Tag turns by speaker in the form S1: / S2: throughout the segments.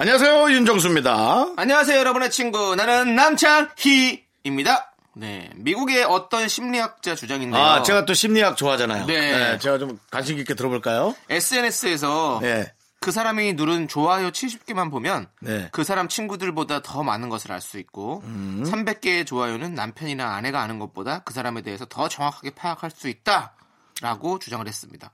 S1: 안녕하세요 윤정수입니다.
S2: 안녕하세요, 여러분의 친구. 나는 남창희입니다. 네. 미국의 어떤 심리학자 주장인데요.
S1: 아 제가 또 심리학 좋아하잖아요.
S2: 네.
S1: 제가 좀 관심 있게 들어볼까요?
S2: SNS에서
S1: 네.
S2: 그 사람이 누른 좋아요 70개만 보면
S1: 네.
S2: 그 사람 친구들보다 더 많은 것을 알 수 있고
S1: 음.
S2: 300개의 좋아요는 남편이나 아내가 아는 것보다 그 사람에 대해서 더 정확하게 파악할 수 있다. 라고 주장을 했습니다.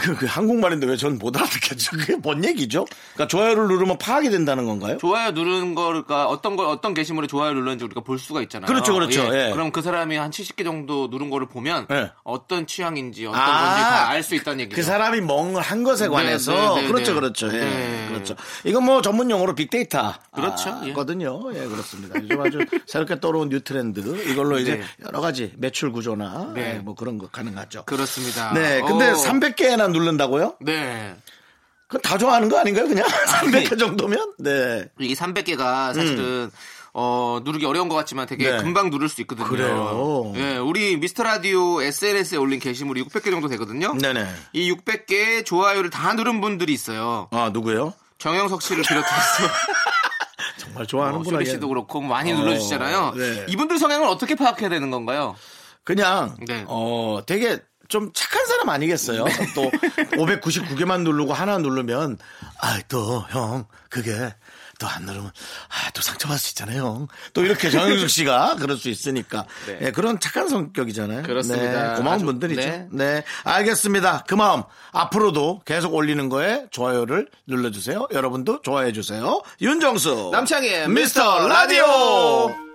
S1: 그, 그 한국말인데 왜 전 못 알아듣겠죠? 그게 뭔 얘기죠? 그러니까 좋아요를 누르면 파악이 된다는 건가요?
S2: 좋아요 누르는 거가 어떤 걸 어떤 게시물에 좋아요 누르는지 우리가 볼 수가 있잖아요.
S1: 그렇죠, 그렇죠. 예.
S2: 그럼 그 사람이 한 70개 정도 누른 거를 보면
S1: 예.
S2: 어떤 취향인지 어떤
S1: 아,
S2: 건지 다 알 수 있다는 얘기죠.
S1: 그 사람이 뭔가 한 것에 관해서
S2: 네, 네,
S1: 그렇죠,
S2: 네.
S1: 그렇죠, 예,
S2: 네.
S1: 그렇죠. 이건 뭐 전문 용어로 빅데이터
S2: 그렇죠, 예.
S1: 거든요. 예, 그렇습니다. 요즘 아주 새롭게 떠오른 new trend 이걸로 이제
S2: 네.
S1: 여러 가지 매출 구조나
S2: 네.
S1: 예, 뭐 그런 거 가능하죠.
S2: 그렇습니다.
S1: 네, 근데
S2: 어,
S1: 300개나 누른다고요?
S2: 네.
S1: 그건 다 좋아하는 거 아닌가요, 그냥? 300개 정도면? 네.
S2: 이 300개가 사실은 어, 누르기 어려운 것 같지만 되게
S1: 음. 네.
S2: 금방 누를 수 있거든요.
S1: 그래요?
S2: 예, 우리 미스터 라디오 SNS에 올린 게시물이 600개 정도 되거든요.
S1: 네네.
S2: 이 600개의 좋아요를 다 누른 분들이 있어요.
S1: 아, 누구요?
S2: 정영석 씨를 비롯해서
S1: 정말
S2: 어,
S1: 좋아하는구나.
S2: 쇼리
S1: 얘.
S2: 씨도 그렇고 많이
S1: 어,
S2: 눌러주시잖아요.
S1: 네.
S2: 이분들 성향을 어떻게 파악해야 되는 건가요?
S1: 그냥,
S2: 네.
S1: 어, 되게 좀 착한 사람 아니겠어요? 또 599개만 누르고 하나 누르면, 아, 또, 형, 그게, 또 안 누르면, 아, 또 상처받을 수 있잖아요, 형. 또 이렇게 정영숙 씨가 그럴 수 있으니까.
S2: 네.
S1: 예, 그런 착한 성격이잖아요.
S2: 그렇습니다.
S1: 네, 고마운
S2: 아주-
S1: 분들이죠.
S2: 네.
S1: 네. 알겠습니다. 그 마음, 앞으로도 계속 올리는 거에 좋아요를 눌러주세요. 여러분도 좋아해 주세요. 윤정수.
S2: 남창희의
S1: 미스터 라디오.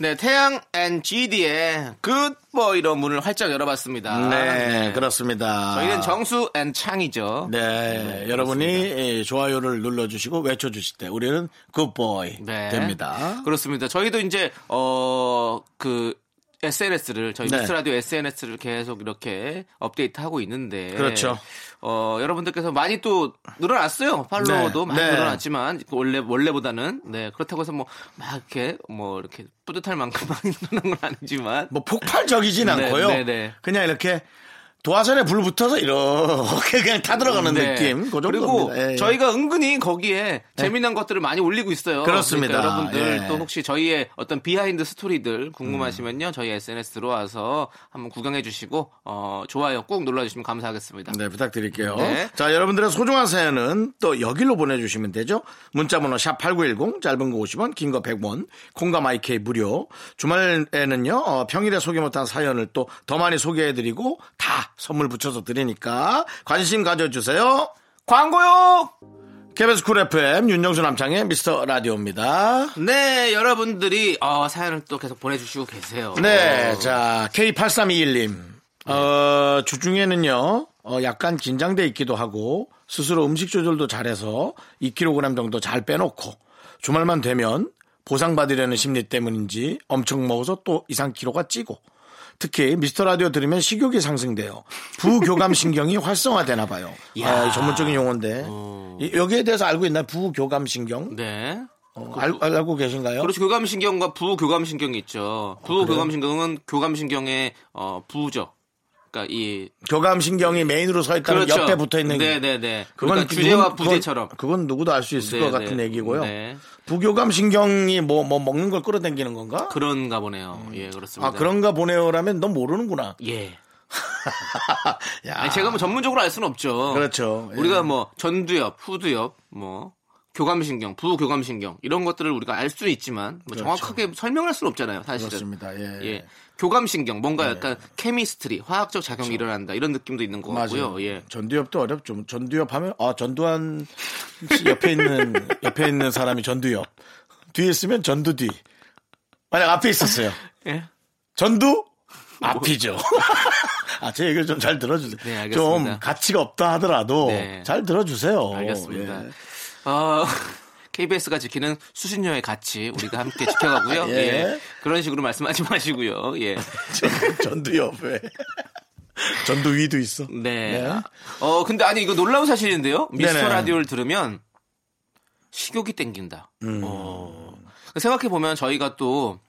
S2: 네, 태양 앤 GD의 굿보이로 문을 활짝 열어봤습니다.
S1: 네, 그렇습니다.
S2: 저희는 정수 and 창희죠.
S1: 네, 여러분이 예, 좋아요를 눌러주시고 외쳐주실 때 우리는 good boy
S2: 네.
S1: 됩니다.
S2: 그렇습니다. 저희도 이제 어 그 SNS를 저희
S1: 네.
S2: 미스터 라디오 SNS를 계속 이렇게 업데이트하고 있는데
S1: 그렇죠.
S2: 어 여러분들께서 많이 또 늘어났어요. 팔로워도
S1: 네.
S2: 많이
S1: 네.
S2: 늘어났지만 원래 원래보다는 네 그렇다고 해서 뭐 막 이렇게 뭐 이렇게 뿌듯할 만큼 많이 늘어난 건 아니지만
S1: 뭐 폭발적이진
S2: 네,
S1: 않고요.
S2: 네, 네.
S1: 그냥 이렇게 도화선에 불 붙어서 이렇게 그냥 타들어가는
S2: 네.
S1: 느낌. 그.
S2: 그리고
S1: 예, 예.
S2: 저희가 은근히 거기에 재미난 것들을 많이 올리고 있어요.
S1: 그렇습니다.
S2: 그러니까 여러분들
S1: 예.
S2: 또 혹시 저희의 어떤 비하인드 스토리들
S1: 음.
S2: 궁금하시면요. 저희 SNS 들어와서 한번 구경해 주시고 어, 좋아요 꾹 눌러 주시면 감사하겠습니다.
S1: 네, 부탁드릴게요.
S2: 네.
S1: 자, 여러분들의 소중한 사연은 또 여기로 보내주시면 되죠. 문자번호 샵8910, 짧은 거 50원, 긴 거 100원, 콩과 마이케이 무료. 주말에는요, 어, 평일에 소개 못한 사연을 또 더 많이 소개해드리고 다 선물 붙여서 드리니까 관심 가져주세요.
S2: 광고요.
S1: KBS 쿨 FM 윤정수 남창희의 미스터 라디오입니다.
S2: 네, 여러분들이 어, 사연을 또 계속 보내주시고 계세요.
S1: 네,
S2: 어,
S1: 자, K8321님. 어, 주중에는요, 어, 약간 긴장돼 있기도 하고, 스스로 음식 조절도 잘해서 2kg 정도 잘 빼놓고, 주말만 되면 보상받으려는 심리 때문인지 엄청 먹어서 또 이상 키로가 찌고, 특히 미스터 라디오 들으면 식욕이 상승돼요. 부교감 신경이 활성화되나 봐요. 아, 이 전문적인 용어인데. 이- 여기에 대해서 알고 있나요? 부교감 신경?
S2: 네.
S1: 어, 알, 알고 계신가요?
S2: 그렇죠. 교감신경과 부교감신경이 있죠. 부교감신경은 교감신경의 어, 부죠. 그러니까 이
S1: 교감 신경이 메인으로 서 있다는
S2: 그렇죠.
S1: 옆에 붙어 있는 게
S2: 네네네. 그러니까 주제와
S1: 누군- 그건-
S2: 부제처럼.
S1: 그건 누구도 알 수 있을
S2: 네,
S1: 것 같은
S2: 네.
S1: 얘기고요.
S2: 네.
S1: 부교감 신경이 뭐, 뭐 먹는 걸 끌어당기는 건가?
S2: 그런가 보네요. 예, 그렇습니다.
S1: 아, 그런가 보네요라면 넌 모르는구나.
S2: 예.
S1: 야.
S2: 아니, 제가 뭐 전문적으로 알 수는 없죠.
S1: 그렇죠. 예.
S2: 우리가 뭐 전두엽, 후두엽, 뭐 교감신경, 부교감신경 이런 것들을 우리가 알 수는 있지만 뭐
S1: 그렇죠.
S2: 정확하게 설명할 수는 없잖아요. 사실은.
S1: 그렇습니다. 예.
S2: 예. 교감신경 뭔가 약간 케미스트리, 화학적 작용이 일어난다 이런 느낌도 있는 것 같고요.
S1: 맞아요.
S2: 예.
S1: 전두엽도 어렵죠. 전두엽 하면 아 전두환 씨 옆에 있는 옆에 있는 사람이 전두엽. 뒤에 있으면 전두뒤. 만약 앞에 있었어요.
S2: 예.
S1: 전두 앞이죠. 아, 제 얘기를 좀 잘 들어주세요.
S2: 네, 알겠습니다.
S1: 좀 가치가 없다 하더라도
S2: 네.
S1: 잘 들어주세요.
S2: 알겠습니다.
S1: 예.
S2: 어, KBS가 지키는 수신료의 가치 우리가 함께 지켜가고요.
S1: 예.
S2: 예. 그런 식으로 말씀하지 마시고요. 예.
S1: 전- 전두엽에 전두위도 있어.
S2: 네.
S1: 네.
S2: 어, 근데 아니 이거 놀라운 사실인데요. 미스터
S1: 네네.
S2: 라디오를 들으면 식욕이 땡긴다.
S1: 음.
S2: 어. 생각해 보면 저희가 또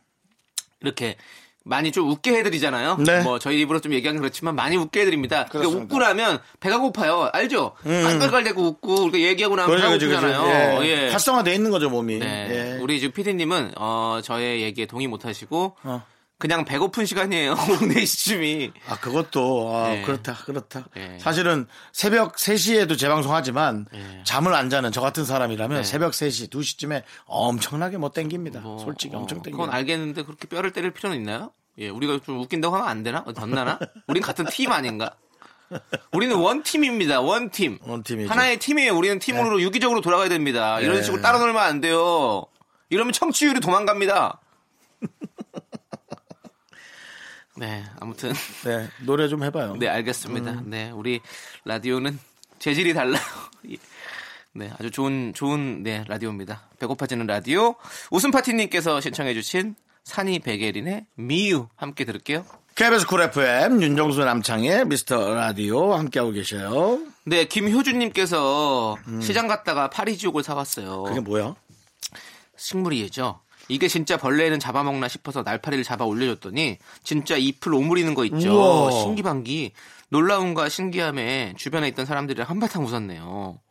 S2: 이렇게 많이 좀 웃게 해드리잖아요.
S1: 네.
S2: 뭐 저희 입으로 좀 얘기하긴 그렇지만 많이 웃게 해드립니다. 그러니까. 웃고 나면 배가 고파요. 알죠? 깔깔대고 웃고 우리가 얘기하고 나면 배가 고프잖아요.
S1: 예.
S2: 예.
S1: 활성화돼 있는 거죠 몸이.
S2: 네.
S1: 예.
S2: 우리 지금 PD님은 어, 저의 얘기에 동의 못하시고
S1: 어.
S2: 그냥 배고픈 시간이에요. 오후 4시쯤이.
S1: 아, 그것도, 아,
S2: 네.
S1: 그렇다, 그렇다.
S2: 네.
S1: 사실은 새벽 3시에도 재방송하지만
S2: 네.
S1: 잠을 안 자는 저 같은 사람이라면
S2: 네.
S1: 새벽 3시, 2시쯤에 엄청나게 못 땡깁니다.
S2: 뭐,
S1: 솔직히
S2: 어,
S1: 엄청 땡깁니다.
S2: 그건 알겠는데 그렇게 뼈를 때릴 필요는 있나요? 예, 우리가 좀 웃긴다고 하면 안 되나? 어, 덧나나? 우린 같은 팀 아닌가? 우리는 원 팀입니다. 원 팀.
S1: 원팀이죠.
S2: 하나의 팀이에요. 우리는 팀으로 유기적으로 돌아가야 됩니다. 이런
S1: 네.
S2: 식으로 따라 놀면 안 돼요. 이러면 청취율이 도망갑니다. 네, 아무튼
S1: 네, 노래 좀 해봐요.
S2: 네, 알겠습니다. 네, 우리 라디오는 재질이 달라요. 예. 네, 아주 좋은 좋은 네 라디오입니다. 배고파지는 라디오 웃음 파티님께서 신청해주신 산이 백예린의 Me You 함께 들을게요.
S1: KBS 쿨 FM 윤정수 남창희의 미스터 라디오 함께하고 계셔요.
S2: 네, 김효준님께서 시장 갔다가 파리지옥을 사왔어요.
S1: 그게 뭐야?
S2: 식물이죠. 이게 진짜 벌레는 잡아먹나 싶어서 날파리를 잡아 올려줬더니 진짜 잎을 오므리는 거 있죠.
S1: 우와.
S2: 신기반기. 놀라움과 신기함에 주변에 있던 사람들이 한바탕 웃었네요.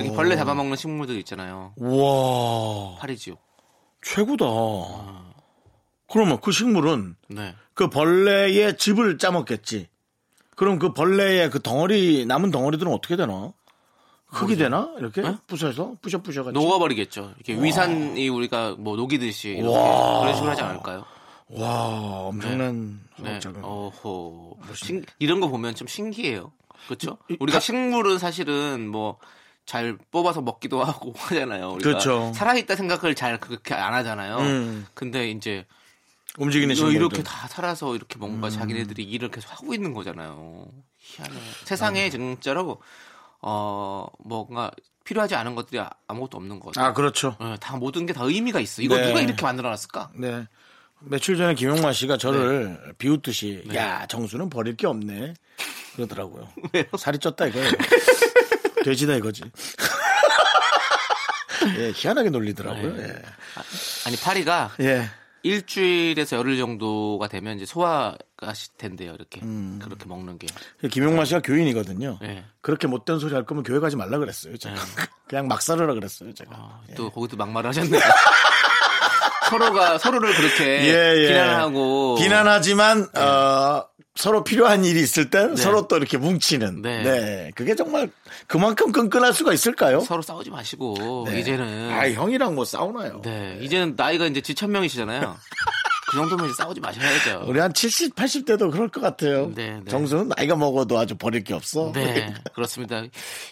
S2: 이렇게 벌레 잡아먹는 식물들 있잖아요.
S1: 우와,
S2: 파리지옥.
S1: 최고다. 그러면 그 식물은
S2: 네.
S1: 그 벌레의 즙을 짜먹겠지. 그럼 그 벌레의 그 덩어리, 남은 덩어리들은 어떻게 되나? 흙이 되나? 이렇게? 부셔서? 부셔부셔 가지고.
S2: 녹아버리겠죠. 이렇게 위산이 우리가 뭐 녹이듯이 이렇게
S1: 와.
S2: 그런 식으로 하지 않을까요?
S1: 와, 엄청난
S2: 네.
S1: 작은.
S2: 어호. 신- 이런 거 보면 좀 신기해요. 그렇죠? 우리가 식물은 사실은 뭐 잘 뽑아서 먹기도 하고 하잖아요. 우리가
S1: 그렇죠.
S2: 살아있다 생각을 잘 그렇게 안 하잖아요.
S1: 음.
S2: 근데 이제
S1: 움직이는
S2: 이거
S1: 식물들.
S2: 이렇게 다 살아서 이렇게 뭔가 자기네들이 일을 계속 하고 있는 거잖아요. 희한해. 세상에 진짜로 어 뭔가 필요하지 않은 것들이 아- 아무것도 없는 거 같아요.
S1: 아, 그렇죠.
S2: 어, 다 모든 게 다 의미가 있어. 이거
S1: 네.
S2: 누가 이렇게 만들어놨을까?
S1: 네. 며칠 전에 김용만 씨가 저를 비웃듯이 야 정수는 버릴 게 없네 그러더라고요. 살이 쪘다 이거예요. 돼지다 이거지. 예, 희한하게 놀리더라고요. 예.
S2: 아니 파리가
S1: 예.
S2: 일주일에서 열흘 정도가 되면 이제 소화가 시- 된대요. 이렇게
S1: 음.
S2: 그렇게 먹는 게.
S1: 김용만 씨가 교인이거든요.
S2: 네.
S1: 그렇게 못된 소리 할 거면 교회 가지 말라 그랬어요. 제가. 그냥 막 살으라 그랬어요. 제가.
S2: 아, 또 거기도 막말을 하셨네요. 서로가 서로를 그렇게
S1: 예, 예.
S2: 비난하고
S1: 비난하지만 어, 서로 필요한 일이 있을 땐 서로 또 이렇게 뭉치는.
S2: 네.
S1: 네. 그게 정말 그만큼 끈끈할 수가 있을까요?
S2: 서로 싸우지 마시고
S1: 네.
S2: 이제는
S1: 아, 형이랑 뭐 싸우나요?
S2: 네 이제는 나이가 이제 지천명이시잖아요. 그 정도면 싸우지 마셔야죠.
S1: 우리 한 70, 80대도 그럴 것 같아요.
S2: 네, 네.
S1: 정수는 나이가 먹어도 아주 버릴 게 없어.
S2: 네, 그렇습니다.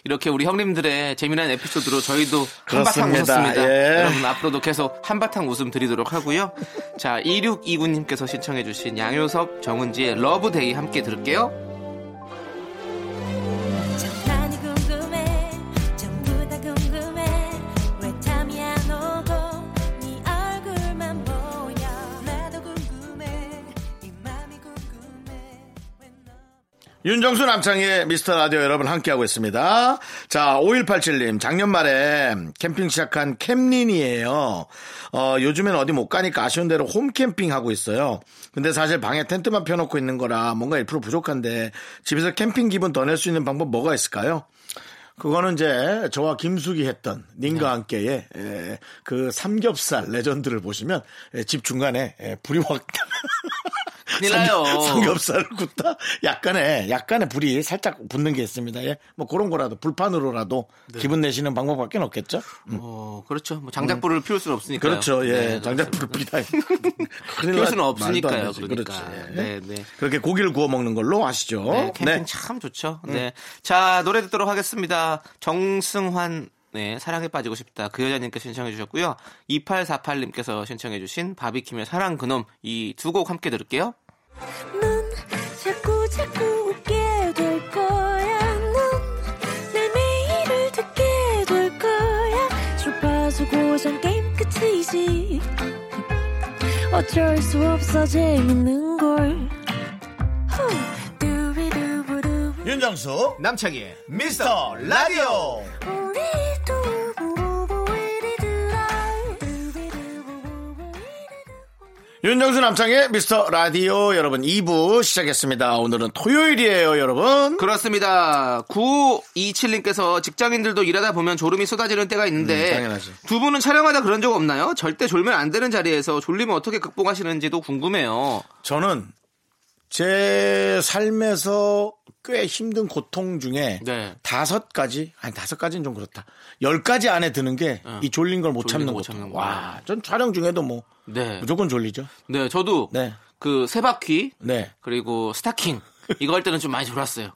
S2: 이렇게 우리 형님들의 재미난 에피소드로 저희도 한바탕
S1: 그렇습니다.
S2: 웃었습니다.
S1: 예.
S2: 여러분 앞으로도 계속 한바탕 웃음 드리도록 하고요. 자, 2629님께서 신청해 주신 양요섭, 정은지의 Love Day 함께 들을게요.
S1: 윤정수 남창희의 미스터 라디오 여러분 함께하고 있습니다. 자, 5187님, 작년 말에 캠핑 시작한 캠린이에요. 어, 요즘엔 어디 못 가니까 아쉬운 대로 홈캠핑 하고 있어요. 근데 사실 방에 텐트만 펴놓고 있는 거라 뭔가 1% 부족한데 집에서 캠핑 기분 더 낼 수 있는 방법 뭐가 있을까요? 그거는 이제 저와 김숙이 했던 님과 함께의 에, 그 삼겹살 레전드를 보시면 에, 집 중간에 에, 불이 확
S2: 큰일 나요.
S1: 삼겹살을 굽다 약간의 약간의 불이 살짝 붙는 게 있습니다. 예. 뭐 그런 거라도 불판으로라도
S2: 네.
S1: 기분 내시는 방법밖에 없겠죠.
S2: 어, 그렇죠. 뭐 장작불을 피울 수는 없으니까요.
S1: 그렇죠. 예.
S2: 네,
S1: 장작불 피다.
S2: 피울 수는 없으니까요. 그러니까.
S1: 그렇죠. 예.
S2: 네, 네.
S1: 그렇게 고기를 구워 먹는 걸로 아시죠?
S2: 네, 캠핑 참 좋죠. 네. 자, 노래 듣도록 하겠습니다. 정승환 네, 사랑에 빠지고 싶다. 그 여자님께 신청해 주셨고요. 2848님께서 신청해 주신 바비킴의 사랑 그놈 이 두 곡 함께 들을게요.
S3: 넌 자꾸 자꾸 웃게 될 거야. 넌내 매일을 듣게 될 거야. 주파수 고정 게임 끝이지. 어쩔 수 없어 재밌는 걸.
S1: 윤정수
S2: 남창희의
S1: 미스터 라디오. 윤정수 남창의 미스터 라디오 여러분 2부 시작했습니다. 오늘은 토요일이에요, 여러분.
S2: 그렇습니다. 927님께서 직장인들도 일하다 보면 졸음이 쏟아지는 때가 있는데
S1: 음, 당연하지.
S2: 두 분은 촬영하다 그런 적 없나요? 절대 졸면 안 되는 자리에서 졸리면 어떻게 극복하시는지도 궁금해요.
S1: 저는 제 삶에서 꽤 힘든 고통 중에
S2: 네.
S1: 다섯 가지, 아니 다섯 가지는 좀 그렇다. 열 가지 안에 드는 게이 졸린 걸 못 참는
S2: 거못
S1: 고통.
S2: 참는 거.
S1: 와, 전 촬영 중에도 뭐
S2: 네.
S1: 무조건 졸리죠.
S2: 네, 저도
S1: 네.
S2: 그 세바퀴
S1: 네.
S2: 그리고 스타킹 이거 할 때는 좀 많이 졸았어요.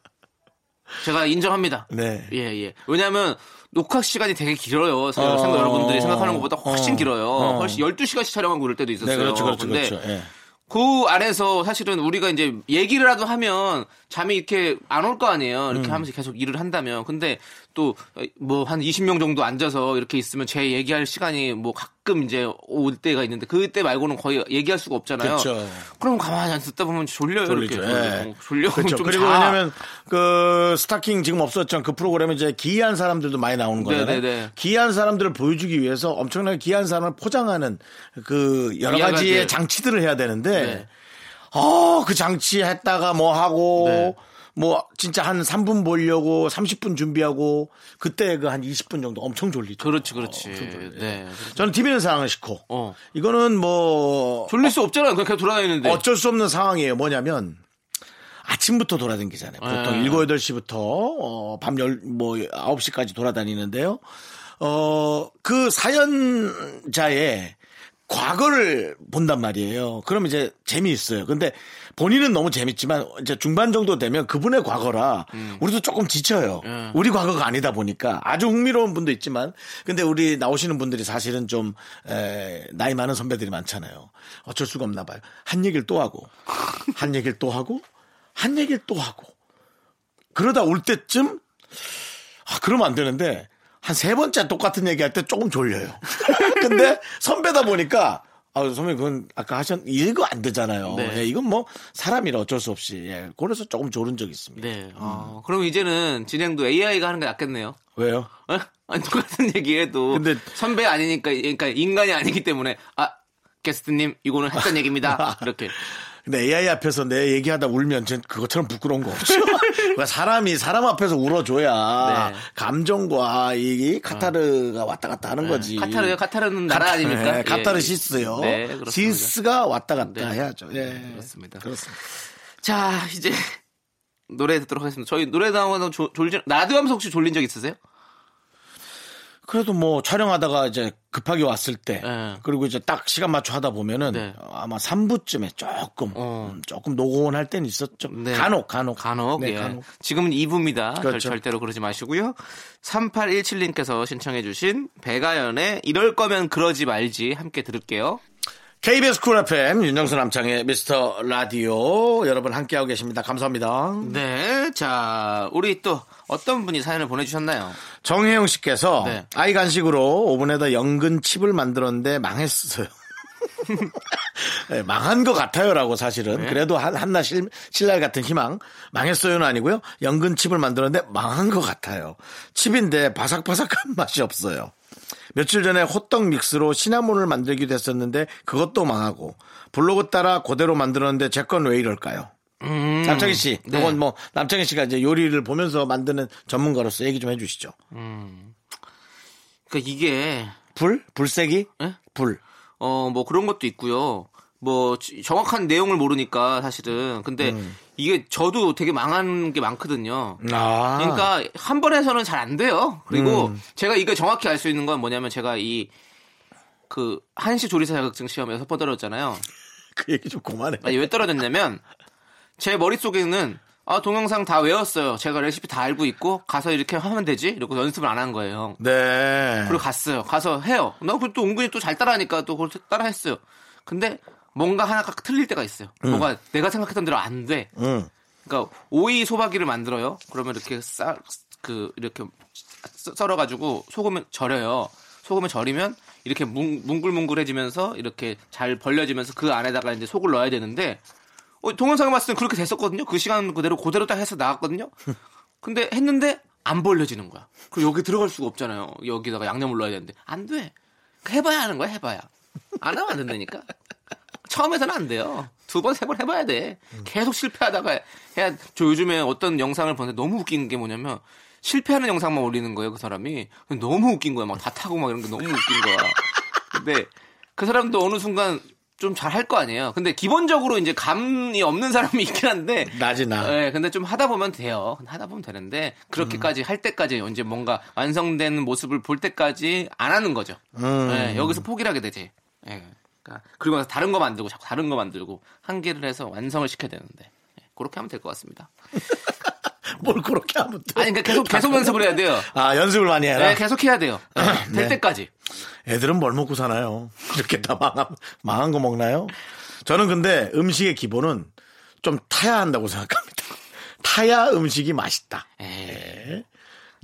S2: 제가 인정합니다.
S1: 네.
S2: 예, 예. 왜냐하면 녹화 시간이 되게 길어요.
S1: 어,
S2: 생각 여러분들이 생각하는 것보다 훨씬
S1: 어,
S2: 길어요.
S1: 어.
S2: 훨씬 12시간씩 촬영하고 그럴 때도 있었어요.
S1: 네, 그렇죠, 그렇죠,
S2: 근데
S1: 그렇죠. 예.
S2: 그 안에서 사실은 우리가 이제 얘기를라도 하면 잠이 이렇게 안 올 거 아니에요. 이렇게
S1: 음.
S2: 하면서 계속 일을 한다면. 근데 또 뭐 한 20명 정도 앉아서 이렇게 있으면 제 얘기할 시간이 뭐 가끔 이제 올 때가 있는데 그때 말고는 거의 얘기할 수가 없잖아요.
S1: 그렇죠.
S2: 럼 가만히 안 듣다 보면 졸려요.
S1: 졸리죠.
S2: 이렇게.
S1: 예.
S2: 졸려.
S1: 그렇죠.
S2: 좀
S1: 그리고
S2: 자.
S1: 왜냐면 그 스타킹 지금 없었죠. 그 프로그램에 이제 기이한 사람들도 많이 나오는 거잖아요.
S2: 네네네.
S1: 기이한 사람들을 보여주기 위해서 엄청나게 기이한 사람을 포장하는 그 여러 가지의
S2: 가지.
S1: 장치들을 해야 되는데
S2: 네.
S1: 어, 그 장치 했다가 뭐 하고
S2: 네.
S1: 뭐 진짜 한 3분 보려고 30분 준비하고 그때 그 한 20분 정도 엄청 졸리죠.
S2: 그렇지, 그렇지.
S1: 엄청 졸려요.
S2: 네.
S1: 저는 TV는 상황을 싫고
S2: 어.
S1: 이거는 뭐
S2: 졸릴 수 없잖아요. 그냥 계속 돌아다니는데.
S1: 어쩔 수 없는 상황이에요. 뭐냐면 아침부터 돌아다니잖아요. 보통
S2: 네.
S1: 7, 8시부터 어, 밤 10, 뭐 9시까지 돌아다니는데요. 어, 그 사연자의 과거를 본단 말이에요. 그럼 이제 재미있어요. 근데 본인은 너무 재밌지만 이제 중반 정도 되면 그분의 과거라 우리도 조금 지쳐요. 우리 과거가 아니다 보니까 아주 흥미로운 분도 있지만 근데 우리 나오시는 분들이 사실은 좀 에, 나이 많은 선배들이 많잖아요. 어쩔 수가 없나 봐요. 한 얘기를 또 하고 한 얘기를 또 하고 한 얘기를 또 하고 그러다 올 때쯤 아, 그러면 안 되는데 한 세 번째 똑같은 얘기 할 때 조금 졸려요. 근데 선배다 보니까 아, 선배님, 그건 아까 하셨, 이거 안 되잖아요.
S2: 네.
S1: 예, 이건 뭐, 사람이라 어쩔 수 없이. 예, 그래서 조금 졸은 적이 있습니다.
S2: 네. 어, 그럼 이제는 진행도 AI가 하는 게 낫겠네요.
S1: 왜요?
S2: 어? 아니, 똑같은 얘기해도
S1: 근데-
S2: 선배 아니니까 그러니까 인간이 아니기 때문에 아 게스트님 이거는 했던 얘기입니다. 이렇게
S1: 근데 AI 앞에서 내 얘기하다 울면 전 그것처럼 부끄러운 거 없죠. 그러니까 사람이 사람 앞에서 울어줘야
S2: 네.
S1: 감정과 이 카타르가 왔다 갔다 하는 거지.
S2: 카타르요? 카타르는 나라
S1: 카타-
S2: 아닙니까?
S1: 네,
S2: 예.
S1: 카타르시스요.
S2: 네, 그렇습니다.
S1: 시스가 왔다 갔다
S2: 네.
S1: 해야죠. 예.
S2: 그렇습니다.
S1: 그렇습니다.
S2: 자 이제 노래 듣도록 하겠습니다. 저희 노래 나오면 졸지 라디오 하면서 혹시 졸린 적 있으세요?
S1: 그래도 뭐 촬영하다가 이제 급하게 왔을 때
S2: 네.
S1: 그리고 이제 딱 시간 맞춰 하다 보면은
S2: 네.
S1: 아마 3부쯤에 조금
S2: 어.
S1: 음, 조금 노곤할 때는 있었죠.
S2: 네.
S1: 간혹 간혹
S2: 간혹,
S1: 네,
S2: 예.
S1: 간혹.
S2: 지금은 2부입니다.
S1: 그렇죠.
S2: 절 대로 그러지 마시고요. 3817님께서 신청해 주신 백아연의 이럴 거면 그러지 말지 함께 들을게요.
S1: KBS 쿨 FM 윤정수 남창희의 미스터 라디오 여러분 함께하고 계십니다. 감사합니다.
S2: 네, 자 우리 또 어떤 분이 사연을 보내주셨나요?
S1: 정혜영 씨께서
S2: 네.
S1: 아이 간식으로 오븐에다 연근 칩을 만들었는데 망했어요. 네, 망한 것 같아요라고 사실은
S2: 네.
S1: 그래도 한, 한나 실, 실낱같은 희망 망했어요는 아니고요 연근 칩을 만들었는데 망한 것 같아요 칩인데 바삭바삭한 맛이 없어요 며칠 전에 호떡 믹스로 시나몬을 만들기도 했었는데 그것도 망하고 블로그 따라 그대로 만들었는데 제 건 왜 이럴까요? 남창희 씨,
S2: 네.
S1: 이건 뭐 남창희 씨가 이제 요리를 보면서 만드는 전문가로서 얘기 좀 해주시죠.
S2: 그러니까 이게
S1: 불, 불세기,
S2: 예?
S1: 불.
S2: 어 뭐 그런 것도 있고요. 뭐 지- 정확한 내용을 모르니까 사실은 근데
S1: 음.
S2: 이게 저도 되게 망한 게 많거든요.
S1: 아.
S2: 그러니까 한번 해서는 잘 안 돼요. 그리고
S1: 음.
S2: 제가 이거 정확히 알 수 있는 건 뭐냐면 제가 이 그 한식 조리사 자격증 시험 여섯 번 떨어졌잖아요.
S1: 그 얘기 좀 그만해.
S2: 아니 왜 떨어졌냐면 제 머릿속에는 아 동영상 다 외웠어요. 제가 레시피 다 알고 있고 가서 이렇게 하면 되지. 이러고 연습을 안 한 거예요.
S1: 네.
S2: 그리고 갔어요. 가서 해요. 나 그걸 또 은근히 또 잘 따라하니까 또 그걸 따라 했어요. 근데 뭔가 하나가 틀릴 때가 있어요. 뭐가 내가 생각했던 대로 안 돼.
S1: 응.
S2: 그러니까 오이 소박이를 만들어요. 그러면 이렇게 쌀그 이렇게 썰- 썰어 가지고 소금에 절여요. 소금에 절이면 이렇게 뭉, 뭉글뭉글해지면서 이렇게 잘 벌려지면서 그 안에다가 이제 속을 넣어야 되는데 어, 동영상을 봤을 때 그렇게 됐었거든요. 그 시간 그대로 그대로 딱 해서 나왔거든요. 근데 했는데 안 벌려지는 거야. 그리고 여기 들어갈 수가 없잖아요. 여기다가 양념을 넣어야 되는데 안 돼. 그러니까 해봐야 하는 거야. 해봐야. 안 하면 안 된다니까. 처음에서는 안 돼요. 두 번, 세 번 해봐야 돼. 계속 실패하다가 해야, 저 요즘에 어떤 영상을 보는데 너무 웃긴 게 뭐냐면, 실패하는 영상만 올리는 거예요, 그 사람이. 너무 웃긴 거야. 막 다 타고 막 이런 게 너무 웃긴 거야. 근데 그 사람도 어느 순간 좀 잘 할 거 아니에요. 근데 기본적으로 이제 감이 없는 사람이 있긴 한데.
S1: 나지 나.
S2: 네, 근데 좀 하다 보면 돼요. 하다 보면 되는데, 그렇게까지 할 때까지 이제 뭔가 완성된 모습을 볼 때까지 안 하는 거죠. 네, 여기서 포기를 하게 되지. 예. 그러니까 그리고 나서 다른 거 만들고 자꾸 다른 거 만들고 한 개를 해서 완성을 시켜야 되는데 예, 그렇게 하면 될 것 같습니다.
S1: 뭘 그렇게 하면 또.
S2: 아니 그러니까 계속 계속 연습을 해야 돼요.
S1: 아, 연습을 많이 해라.
S2: 네, 계속 해야 돼요. 예, 될
S1: 네.
S2: 때까지.
S1: 애들은 뭘 먹고 사나요? 이렇게 다 망한, 망한 거 먹나요? 저는 근데 음식의 기본은 좀 타야 한다고 생각합니다. 타야 음식이 맛있다.
S2: 에이,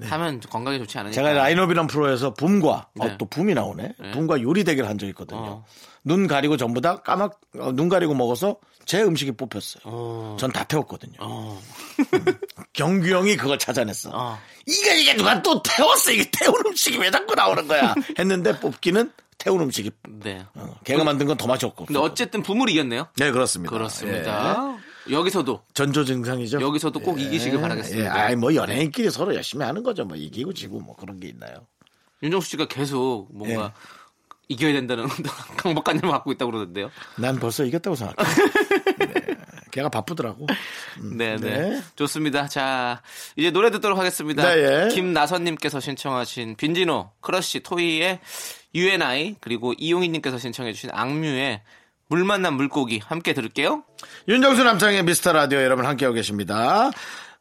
S2: 하면 건강에 좋지 않으니까.
S1: 제가 라인업이란 프로에서 붐과
S2: 네.
S1: 어, 또 붐이 나오네. 붐과 요리 대결 한 적 있거든요.
S2: 어.
S1: 눈 가리고 전부 다 까맣 어, 눈 가리고 먹어서 제 음식이 뽑혔어요. 전다 태웠거든요.
S2: 어.
S1: 경규 형이 그걸 찾아냈어.
S2: 어.
S1: 이게 이게 누가 또 태웠어? 이게 태운 음식이 왜 자꾸 나오는 거야? 했는데 뽑기는 태운 음식이
S2: 네.
S1: 어, 걔가 만든 건 더 맛이 없고.
S2: 근데 어쨌든 부물이 이겼네요.
S1: 네 그렇습니다.
S2: 그렇습니다.
S1: 예.
S2: 여기서도
S1: 전조 증상이죠.
S2: 여기서도 꼭 이기시길 바라겠습니다.
S1: 예, 아이 뭐 연예인끼리 서로 열심히 하는 거죠. 뭐 이기고 지고 뭐 그런 게 있나요?
S2: 윤정수 씨가 계속 뭔가
S1: 예.
S2: 이겨야 된다는 강박관념을 갖고 있다고 그러던데요.
S1: 난 벌써 이겼다고 생각해. 네. 걔가 바쁘더라고.
S2: 네, 네.
S1: 네.
S2: 좋습니다. 자, 이제 노래 듣도록 하겠습니다.
S1: 네, 예.
S2: 김나선님께서 신청하신 빈지노, 크러쉬, 토이의 U & I, 그리고 이용희님께서 신청해주신 악뮤의 물 만난 물고기 함께 들을게요.
S1: 윤정수 남창의 미스터 라디오 여러분 함께하고 계십니다.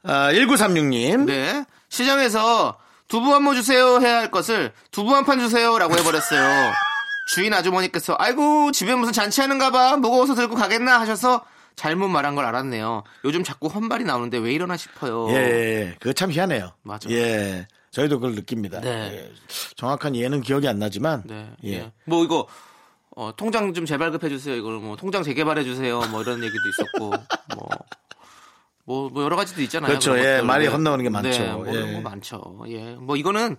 S1: 아, 1936님.
S2: 네. 시장에서 두부 한 모 주세요 해야 할 것을 두부 한 판 주세요라고 해버렸어요. 주인 아주머니께서 아이고 집에 무슨 잔치하는가 봐 무거워서 들고 가겠나 하셔서 잘못 말한 걸 알았네요. 요즘 자꾸 헛말이 나오는데 왜 이러나 싶어요.
S1: 예, 예, 그거 참 희한해요.
S2: 맞아.
S1: 예. 저희도 그걸 느낍니다.
S2: 네.
S1: 예. 정확한 이해는 기억이 안 나지만.
S2: 네.
S1: 예.
S2: 예. 뭐 이거 어, 통장 좀 재발급해 주세요. 이걸 뭐 통장 재개발해 주세요. 뭐 이런 얘기도 있었고 뭐. 뭐, 뭐 여러 가지도 있잖아요.
S1: 그렇죠. 예. 말이
S2: 네.
S1: 헛나오는 게 많죠.
S2: 네, 뭐,
S1: 예.
S2: 뭐 많죠. 예. 뭐 이거는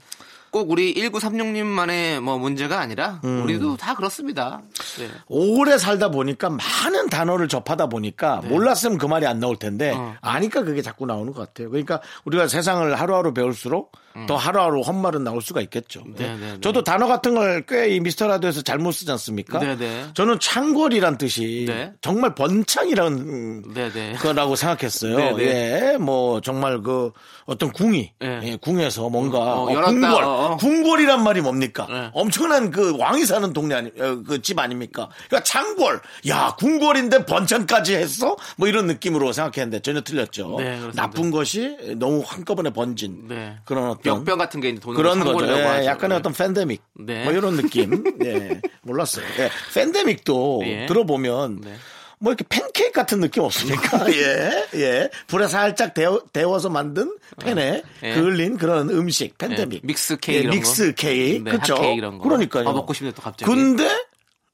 S2: 꼭 우리 1936님만의 뭐 문제가 아니라
S1: 음.
S2: 우리도 다 그렇습니다. 네.
S1: 오래 살다 보니까 많은 단어를 접하다 보니까 몰랐으면 그 말이 안 나올 텐데
S2: 어.
S1: 아니까 그게 자꾸 나오는 것 같아요. 그러니까 우리가 세상을 하루하루 배울수록 더 하루하루 헛말은 나올 수가 있겠죠.
S2: 음. 네, 네, 네.
S1: 저도 단어 같은 걸 꽤 이 미스터 라디오에서 잘못 쓰지 않습니까?
S2: 네, 네.
S1: 저는 창궐이란 뜻이
S2: 네.
S1: 정말 번창이라는
S2: 네, 네.
S1: 거라고 생각했어요.
S2: 네, 네.
S1: 예, 뭐 정말 그 어떤 궁이
S2: 네.
S1: 예, 궁에서 뭔가
S2: 어,
S1: 어,
S2: 열었다.
S1: 궁궐,
S2: 어, 어.
S1: 궁궐이란 말이 뭡니까?
S2: 네.
S1: 엄청난 그 왕이 사는 동네 아니, 그 집 아닙니까? 그러니까 창궐, 야 궁궐인데 번창까지 했어? 뭐 이런 느낌으로 생각했는데 전혀 틀렸죠.
S2: 네.
S1: 나쁜 것이 너무 한꺼번에 번진
S2: 네.
S1: 그런 어떤
S2: 역병 같은 게 돈으로
S1: 그런 거죠. 예. 약간의
S2: 네.
S1: 어떤 팬데믹.
S2: 네.
S1: 뭐 이런 느낌. 예, 몰랐어요. 예, 팬데믹도
S2: 예.
S1: 들어보면
S2: 네.
S1: 뭐 이렇게 팬케이크 같은 느낌 없습니까? 예, 예. 불에 살짝 데워, 데워서 만든 팬에
S2: 예.
S1: 그을린 그런 음식, 팬데믹.
S2: 예, 믹스 케이크
S1: 예, 믹스
S2: 거.
S1: 케이크.
S2: 네. 핫케이크 이런 거.
S1: 그러니까요.
S2: 아, 먹고 싶네, 또 갑자기.
S1: 근데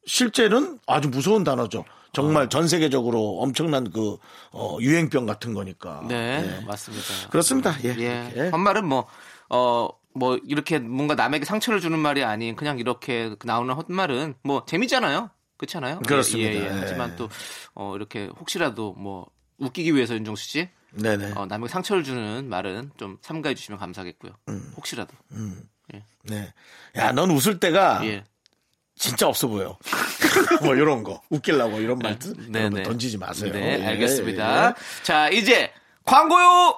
S1: 실제는 아주 무서운 단어죠. 정말 전 세계적으로 엄청난 그 어, 유행병 같은 거니까.
S2: 네,
S1: 예.
S2: 맞습니다.
S1: 그렇습니다. 예.
S2: 예.
S1: 예.
S2: 헛말은 뭐, 어, 뭐, 이렇게 뭔가 남에게 상처를 주는 말이 아닌 그냥 이렇게 나오는 헛말은 뭐 재미잖아요. 그렇지 않아요?
S1: 그렇습니다.
S2: 예, 예, 예.
S1: 예.
S2: 하지만 또, 어, 이렇게 혹시라도 뭐, 웃기기 위해서 윤정수 씨,
S1: 네네.
S2: 어, 남에게 상처를 주는 말은 좀 삼가해 주시면 감사하겠고요.
S1: 음.
S2: 혹시라도.
S1: 네. 야, 넌 웃을 때가
S2: 예.
S1: 진짜 없어 보여. 뭐 이런 거 웃기려고 이런 말
S2: 네, 네.
S1: 던지지 마세요.
S2: 네,
S1: 예,
S2: 알겠습니다.
S1: 예.
S2: 자, 이제 광고요.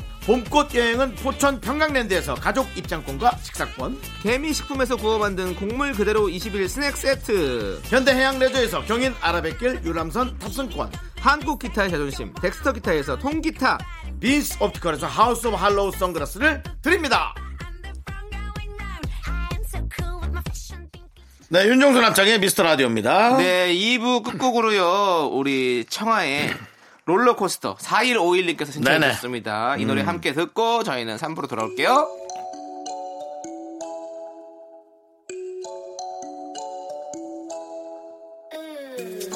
S1: 봄꽃 여행은 포천 평강랜드에서 가족 입장권과 식사권,
S2: 개미식품에서 구워 만든 곡물 그대로 21 스낵 세트,
S1: 현대해양 레저에서 경인 아라뱃길 유람선 탑승권,
S2: 한국 기타의 자존심 덱스터 기타에서 통기타,
S1: 빈스 옵티컬에서 하우스 오브 할로우 선글라스를 드립니다. 네, 윤정수 남창희의 미스터 라디오입니다.
S2: 네, 2부 끝곡으로요, 우리 청하의 롤러코스터 4151님께서 신청해주셨습니다. 이 노래 함께 듣고 저희는 3부로 돌아올게요.
S3: I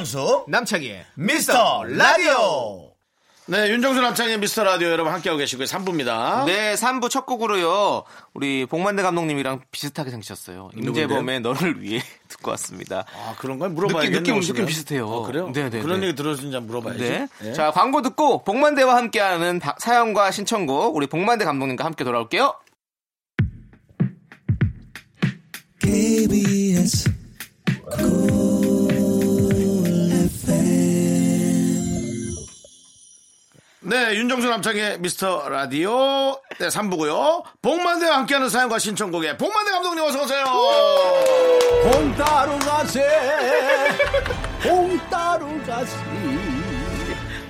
S1: 윤정수
S2: 남창희의
S1: 미스터 라디오. 네, 윤정수 남창의 미스터 라디오 여러분 함께하고 계시고요. 3부입니다.
S2: 네, 3부 첫 곡으로요. 우리 복만대 감독님이랑 비슷하게 생기셨어요. 임재범의 너를 위해 듣고 왔습니다.
S1: 아, 그런 걸 물어봐야겠네.
S2: 느낌, 느낌. 느낌 비슷해요.
S1: 어, 그래요?
S2: 네, 네,
S1: 그런
S2: 네.
S1: 얘기 들었는지 한번 물어봐야지.
S2: 네.
S1: 예.
S2: 자, 광고 듣고 복만대와 함께하는 바- 사연과 신청곡 우리 복만대 감독님과 함께 돌아올게요.
S4: KBS
S1: 네, 윤정수 남창의 미스터 라디오 네, 3부고요. 복만대와 함께하는 사연과 신청곡에 복만대 감독님 어서 오세요.
S4: 봄 따러 가세 봄 따러 가시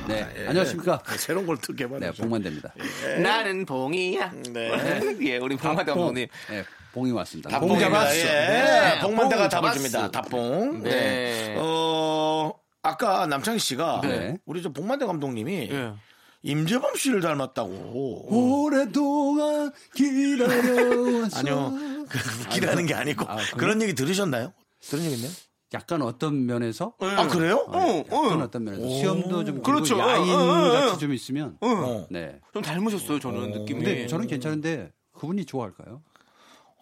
S4: 네 안녕하십니까
S1: 네, 새로운
S4: 걸또네
S1: 개발했죠.
S4: 봉만대입니다
S2: 나는 봉이야.
S1: 네.
S2: 예, 우리 복만대 감독님.
S4: 네 봉이 왔습니다 봉
S1: 답봉입니다.
S4: 잡았어
S1: 예.
S4: 네.
S1: 복만대가
S2: 봉
S1: 답을
S2: 잡았어.
S1: 줍니다. 답봉.
S2: 네.
S1: 네. 어, 아까 남창희 씨가
S4: 네.
S1: 우리 저 복만대 감독님이
S2: 예.
S1: 임재범 씨를 닮았다고.
S4: 오랫동안 기다려왔어
S1: 아니요. 그 웃기라는 게 아니고
S4: 아?
S1: 그런 얘기 들으셨나요? 들은 얘기 있나요?
S4: 약간 어떤 면에서
S1: 아, 그래요?
S2: 어,
S4: 약간
S2: 어.
S4: 어떤 면에서 시험도 좀
S2: 그렇죠.
S4: 그리고 야인
S2: 어, 어, 어.
S4: 같이 좀 있으면
S1: 어.
S2: 네좀 닮으셨어요, 저는 느낌이.
S4: 근데 저는 괜찮은데 그분이 좋아할까요?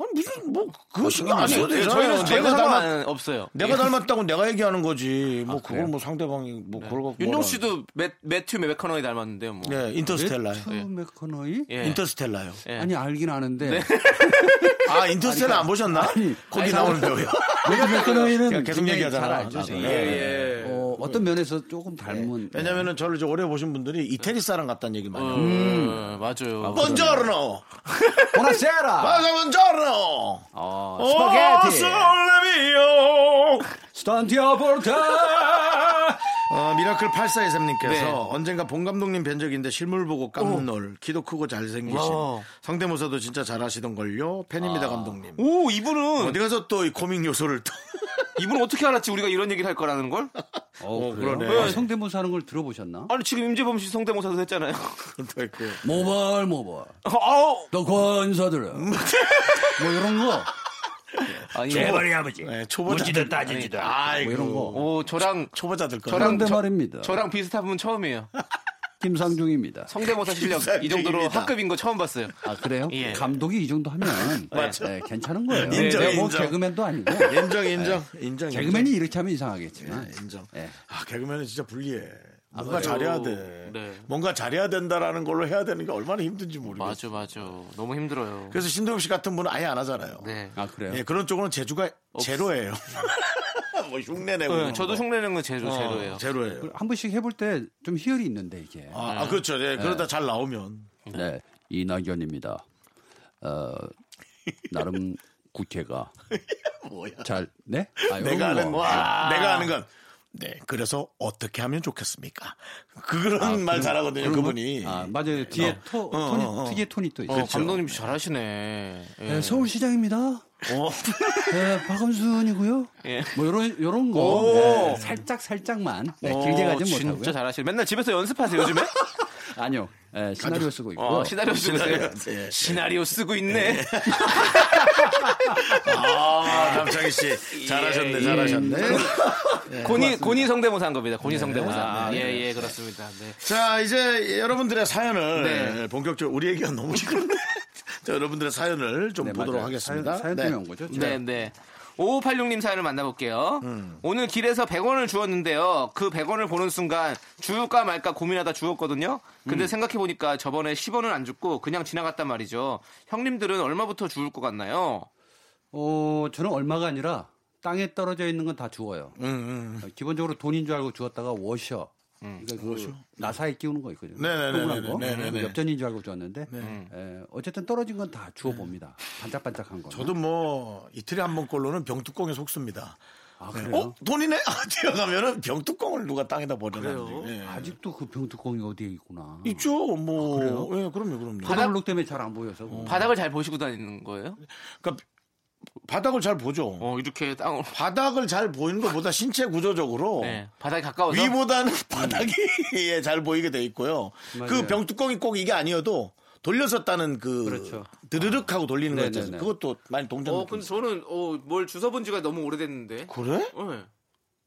S1: 아니 무슨 뭐 그거 신경 안
S2: 아니,
S1: 써도
S2: 네,
S1: 되잖아요. 내가 닮았
S2: 없어요.
S1: 내가 닮았다고 내가 얘기하는 거지. 뭐 그걸
S4: 그래요?
S1: 뭐 상대방이 뭐 그걸 갖고
S2: 윤종. 씨도 매, 매튜 맥커너이 닮았는데요, 뭐.
S1: 네, 인터스텔라요.
S4: 레트 맥커너이?
S2: 예.
S1: 인터스텔라요.
S2: 예.
S4: 아니 알긴 아는데
S1: 아, 인터스텔라 안 보셨나? 거기
S4: 아니,
S1: 나오는 배우요.
S4: 레트 맥커너이는
S1: 계속 얘기하잖아.
S4: 잘 알죠.
S1: 아,
S4: 제가.
S1: 예, 예.
S4: 어, 어떤 면에서 조금 닮은
S1: 왜냐면은 저를 이제 오래 보신 분들이 이태리 사람 같다는 얘기를 많이 해요.
S2: 음, 맞아요.
S4: Buongiorno! Buonasera
S1: 맞아, Buongiorno!
S4: 어,
S1: 오,
S4: 스파게티
S1: 'O sole mio!
S4: 스탄티아 볼타
S1: 어, 미라클 8423님께서
S2: 네.
S1: 언젠가 봉 감독님 뵌 있는데 실물 보고 깜놀 키도 크고 잘생기신
S2: 와.
S1: 성대모사도 진짜 잘하시던걸요 팬입니다 감독님
S2: 오, 이분은,
S1: 어디 가서 또 이 코믹 요소를 또
S2: 이분은 어떻게 알았지? 우리가 이런 얘기를 할 거라는 걸?
S4: 어,
S1: 그러네.
S4: 그래요? 아, 성대모사 하는 걸 들어보셨나?
S2: 아니, 지금 임재범 씨 성대모사도 했잖아요.
S1: 또 있고
S4: 모발 모발.
S2: 아우!
S4: 더 권사들아 뭐 이런 거?
S2: 아니,
S1: 제발이 아버지. 네, 초보자들. 따지지도 아이고.
S4: 뭐 이런 거.
S2: 오, 저랑,
S1: 초보자들 거.
S2: 저랑 저-
S4: 말입니다.
S2: 저랑 비슷한 분 처음이에요.
S4: 김상중입니다.
S2: 성대모사 실력 이 정도로. 합급인 거 처음 봤어요.
S4: 아 그래요?
S2: 예.
S4: 감독이 이 정도 하면 네, 괜찮은 거예요.
S1: 인정,
S4: 내가 뭐
S1: 인정.
S4: 개그맨도 아니고
S1: 인정, 인정, 인정.
S4: 개그맨이 이렇게 하면 이상하겠지만
S1: 인정. 인정.
S4: 예.
S1: 아, 개그맨은 진짜 불리해. 뭔가
S2: 그래요?
S1: 잘해야 돼.
S2: 네.
S1: 뭔가 잘해야 된다라는 걸로 해야 되는 게 얼마나 힘든지 모르겠어.
S2: 맞아, 맞아. 너무 힘들어요.
S1: 그래서 신동엽 씨 같은 분은 아예 안 하잖아요.
S2: 네.
S4: 아 그래요?
S1: 예, 그런 쪽으로는 제주가 제로예요. 뭐 흉내 내고.
S2: 네, 저도
S1: 거.
S2: 흉내내는 건 제로,
S1: 어,
S2: 제로예요.
S1: 제로예요.
S4: 한 번씩 해볼 때 좀 희열이 있는데 이게.
S1: 아, 아, 그렇죠. 예, 그러다 잘 나오면.
S4: 네, 이낙연입니다. 어, 나름 국회가
S1: 뭐야.
S4: 잘, 네? 아,
S1: 내가 아는
S4: 거.
S1: 와. 내가 아는 건 네. 그래서 어떻게 하면 좋겠습니까? 그런 말 잘하거든요.
S4: 거?
S1: 그분이.
S4: 아, 맞아요. 뒤에
S1: 어.
S4: 토,
S1: 어,
S4: 톤이,
S1: 어, 어.
S4: 특이의 톤이 또
S2: 어,
S4: 있어요.
S2: 감독님 잘하시네. 예.
S4: 네, 서울시장입니다.
S1: 어.
S4: 네, 박원순이고요.
S2: 예.
S4: 뭐 요런 요런 거
S2: 오.
S4: 네, 살짝 살짝만 네, 길게
S2: 진짜
S4: 못하고요.
S2: 잘하시네. 맨날 집에서 연습하세요, 요즘에?
S4: 아니요, 네, 시나리오 쓰고 있고.
S2: 어, 시나리오 쓰고 있어요.
S1: 예.
S2: 시나리오 쓰고 있네.
S1: 아, 남창희 씨. 잘하셨네,
S2: 예,
S1: 잘하셨네.
S2: 고니, 고니 성대모사 한 겁니다. 고니 성대모사. 예, 예, 그렇습니다. 네.
S1: 자, 이제 여러분들의 사연을
S2: 네.
S1: 본격적으로 우리 얘기가 너무 지금. 자, 여러분들의 사연을 좀
S4: 네,
S1: 보도록
S4: 맞아요.
S1: 하겠습니다.
S4: 사연, 사연
S1: 네.
S4: 때문에 온 거죠?
S2: 네, 네. 5586님 사연을 만나볼게요. 오늘 길에서 100원을 주었는데요. 그 100원을 보는 순간 주울까 말까 고민하다 주웠거든요. 근데 생각해보니까 저번에 10원을 안 줬고 그냥 지나갔단 말이죠. 형님들은 얼마부터 주울 것 같나요?
S4: 어, 저는 얼마가 아니라 땅에 떨어져 있는 건 다 주워요.
S1: 음, 음.
S4: 어, 기본적으로 돈인 줄 알고 주웠다가 워셔. 그러니까 그 나사에 끼우는 거 있거든요.
S1: 네네네네.
S4: 동그란 거.
S1: 네네네.
S4: 그 엽전인 줄 알고 주웠는데 에, 어쨌든 떨어진 건 다 주워 봅니다. 반짝반짝한 거.
S1: 저도 뭐 이틀에 한 번꼴로는 병뚜껑에 속습니다.
S4: 아,
S1: 네.
S4: 그래요?
S1: 어? 돈이네? 아, 뛰어가면은 병뚜껑을 누가 땅에다 버려놨는지. 예.
S4: 아직도 그 병뚜껑이 어디에 있구나.
S1: 있죠, 뭐.
S4: 그래요?
S1: 예, 그럼요, 그럼요.
S4: 바닥블록 때문에 잘 안 보여서.
S2: 바닥을 잘 보시고 다니는 거예요?
S1: 그러니까 바닥을 잘 보죠.
S2: 어, 이렇게 땅으로.
S1: 바닥을 잘 보이는 것보다 신체 구조적으로
S2: 네. 바닥에 가까워서.
S1: 위보다는 바닥이 예, 잘 보이게 돼 있고요. 그
S4: 맞아요.
S1: 병뚜껑이 꼭 이게 아니어도 돌려서 따는 그
S4: 그렇죠.
S1: 드르륵 하고 돌리는 거. 있잖아요. 그것도 많이 동전.
S2: 어, 근데 저는, 어, 뭘 주워본 지가 너무 오래됐는데.
S1: 그래?
S2: 네.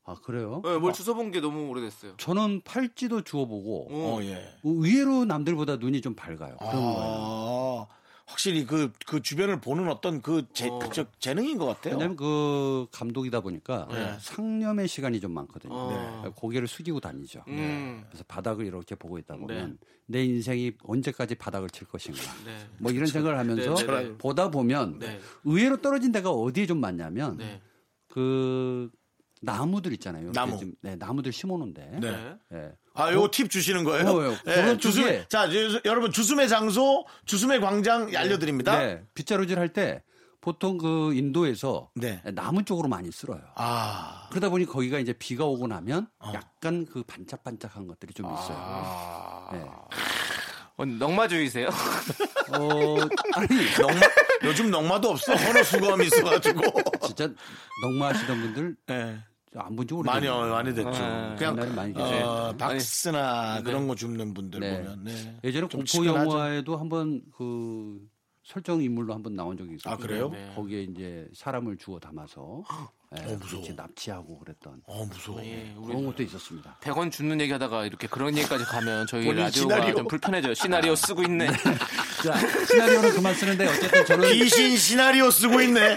S4: 아 그래요?
S2: 네, 뭘 주워본 게 너무 오래됐어요.
S4: 저는 팔찌도 주워보고
S1: 어, 예.
S4: 의외로 남들보다 눈이 좀 밝아요. 그런 거예요.
S1: 아, 확실히 그, 그 주변을 보는 어떤 그 재, 저 재능인 것 같아요.
S4: 왜냐면 그 감독이다 보니까
S1: 네.
S4: 상념의 시간이 좀 많거든요.
S2: 어.
S4: 네. 고개를 숙이고 다니죠.
S2: 음.
S4: 그래서 바닥을 이렇게 보고 있다 보면
S2: 네.
S4: 내 인생이 언제까지 바닥을 칠 것인가.
S2: 네.
S4: 뭐 이런 생각을 하면서
S2: 네, 네, 네.
S4: 보다 보면
S2: 네.
S4: 의외로 떨어진 데가 어디에 좀 많냐면
S2: 네.
S4: 그 나무들 있잖아요.
S1: 나무.
S4: 좀, 네, 나무들 심어놓은데.
S1: 네.
S4: 예.
S1: 아, 요거 팁 주시는 거예요?
S4: 어, 어,
S1: 예,
S4: 그런
S1: 주수매.
S4: 쪽에-
S1: 자, 여- 여러분, 주수매 장소, 주수매 광장 알려드립니다.
S4: 네, 빗자루질 할 때 보통 그 인도에서
S1: 네.
S4: 나무 쪽으로 많이 쓸어요.
S1: 아,
S4: 그러다 보니 거기가 이제 비가 오고 나면 약간 그 반짝반짝한 것들이 좀 있어요.
S1: 아.
S4: 네.
S2: 어, 넉마주의세요?
S4: 어, 아니,
S1: 넉마, 요즘 넉마도 없어. 헌어 수거함이 있어가지고.
S4: 진짜 넉마 하시던 분들
S1: 예.
S4: 안 본지
S1: 많이,
S4: 오래됐네요.
S1: 어, 많이 됐죠.
S2: 아,
S1: 그냥,
S4: 옛날에 많이
S1: 어,
S4: 계세요.
S1: 박스나 그런 거 줍는 분들
S4: 네.
S1: 보면. 네.
S4: 예전에
S1: 좀
S4: 공포. 영화에도 한번 그 설정 인물로 한번 나온 적이 있어요.
S1: 아, 그래요?
S2: 네.
S4: 거기에 이제 사람을 주워 담아서 예,
S1: 어, 무서워.
S4: 납치하고 그랬던
S1: 어, 무서워.
S2: 예, 우리
S4: 그런 것도 있었습니다.
S2: 100원 주는 얘기 하다가 이렇게 그런 얘기까지 가면 저희 라디오가
S1: 시나리오.
S2: 좀 불편해져요. 시나리오 쓰고 있네.
S4: 자, 시나리오는 그만 쓰는데 어쨌든 저는
S1: 귀신 시나리오 쓰고 있네.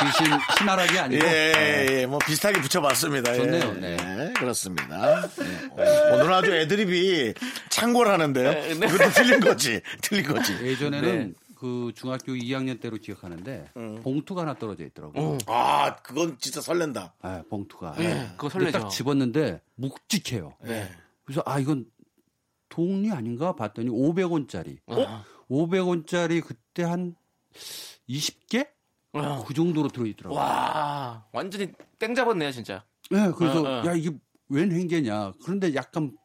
S4: 귀신 신하락이 아니고
S1: 예, 예, 뭐 비슷하게 붙여봤습니다. 예.
S4: 좋네요, 네.
S1: 예, 그렇습니다. 예. 오늘 아주 애드립이 창고를 하는데요.
S2: 네, 네.
S1: 그것도 틀린 거지. 틀린 거지.
S4: 예전에는 그 중학교 2학년 때로 기억하는데 봉투가 하나 떨어져 있더라고요.
S1: 아, 그건 진짜 설렌다.
S4: 아, 봉투가.
S2: 네, 그거
S4: 근데
S2: 설레죠.
S4: 딱 집었는데 묵직해요.
S1: 네.
S4: 그래서 아 이건 돈이 아닌가 봤더니 500원짜리.
S2: 어?
S4: 500원짜리 그때 한 20개?
S2: 어.
S4: 그 정도로 들어있더라고요.
S2: 와, 완전히 땡 잡았네요, 진짜.
S4: 네, 그래서
S2: 어, 어.
S4: 야 이게 웬 행계냐. 그런데 약간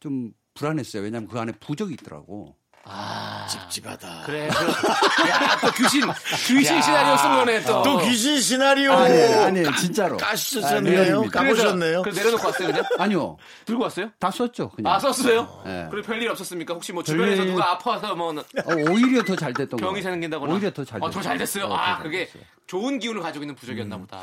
S4: 좀 불안했어요. 왜냐하면 그 안에 부적이 있더라고.
S2: 아,
S1: 찝찝하다.
S2: 그래. 그, 야, 또 귀신, 귀신 시나리오 쓴 거네, 또.
S1: 또 귀신 시나리오.
S4: 아니에요, 아니에요, 진짜로.
S1: 까셨네요.
S4: 아.
S1: 까보셨네요.
S2: 그래서 내려놓고 왔어요, 그냥?
S4: 아니요,
S2: 들고 왔어요?
S4: 다 썼죠. 그냥.
S2: 아, 썼어요?
S4: 네.
S2: 그래, 별일 없었습니까? 혹시 뭐
S4: 별일-
S2: 주변에서 누가 아파서 뭐
S4: 어, 오히려 더 잘 됐던 거.
S2: 병이 생긴다거나?
S4: 오히려 더잘
S2: 어,
S4: 됐어요.
S2: 더잘 됐어요.
S4: 어,
S2: 아,
S4: 더
S2: 그게
S4: 됐어요.
S2: 좋은 기운을 가지고 있는 부적이었나 보다.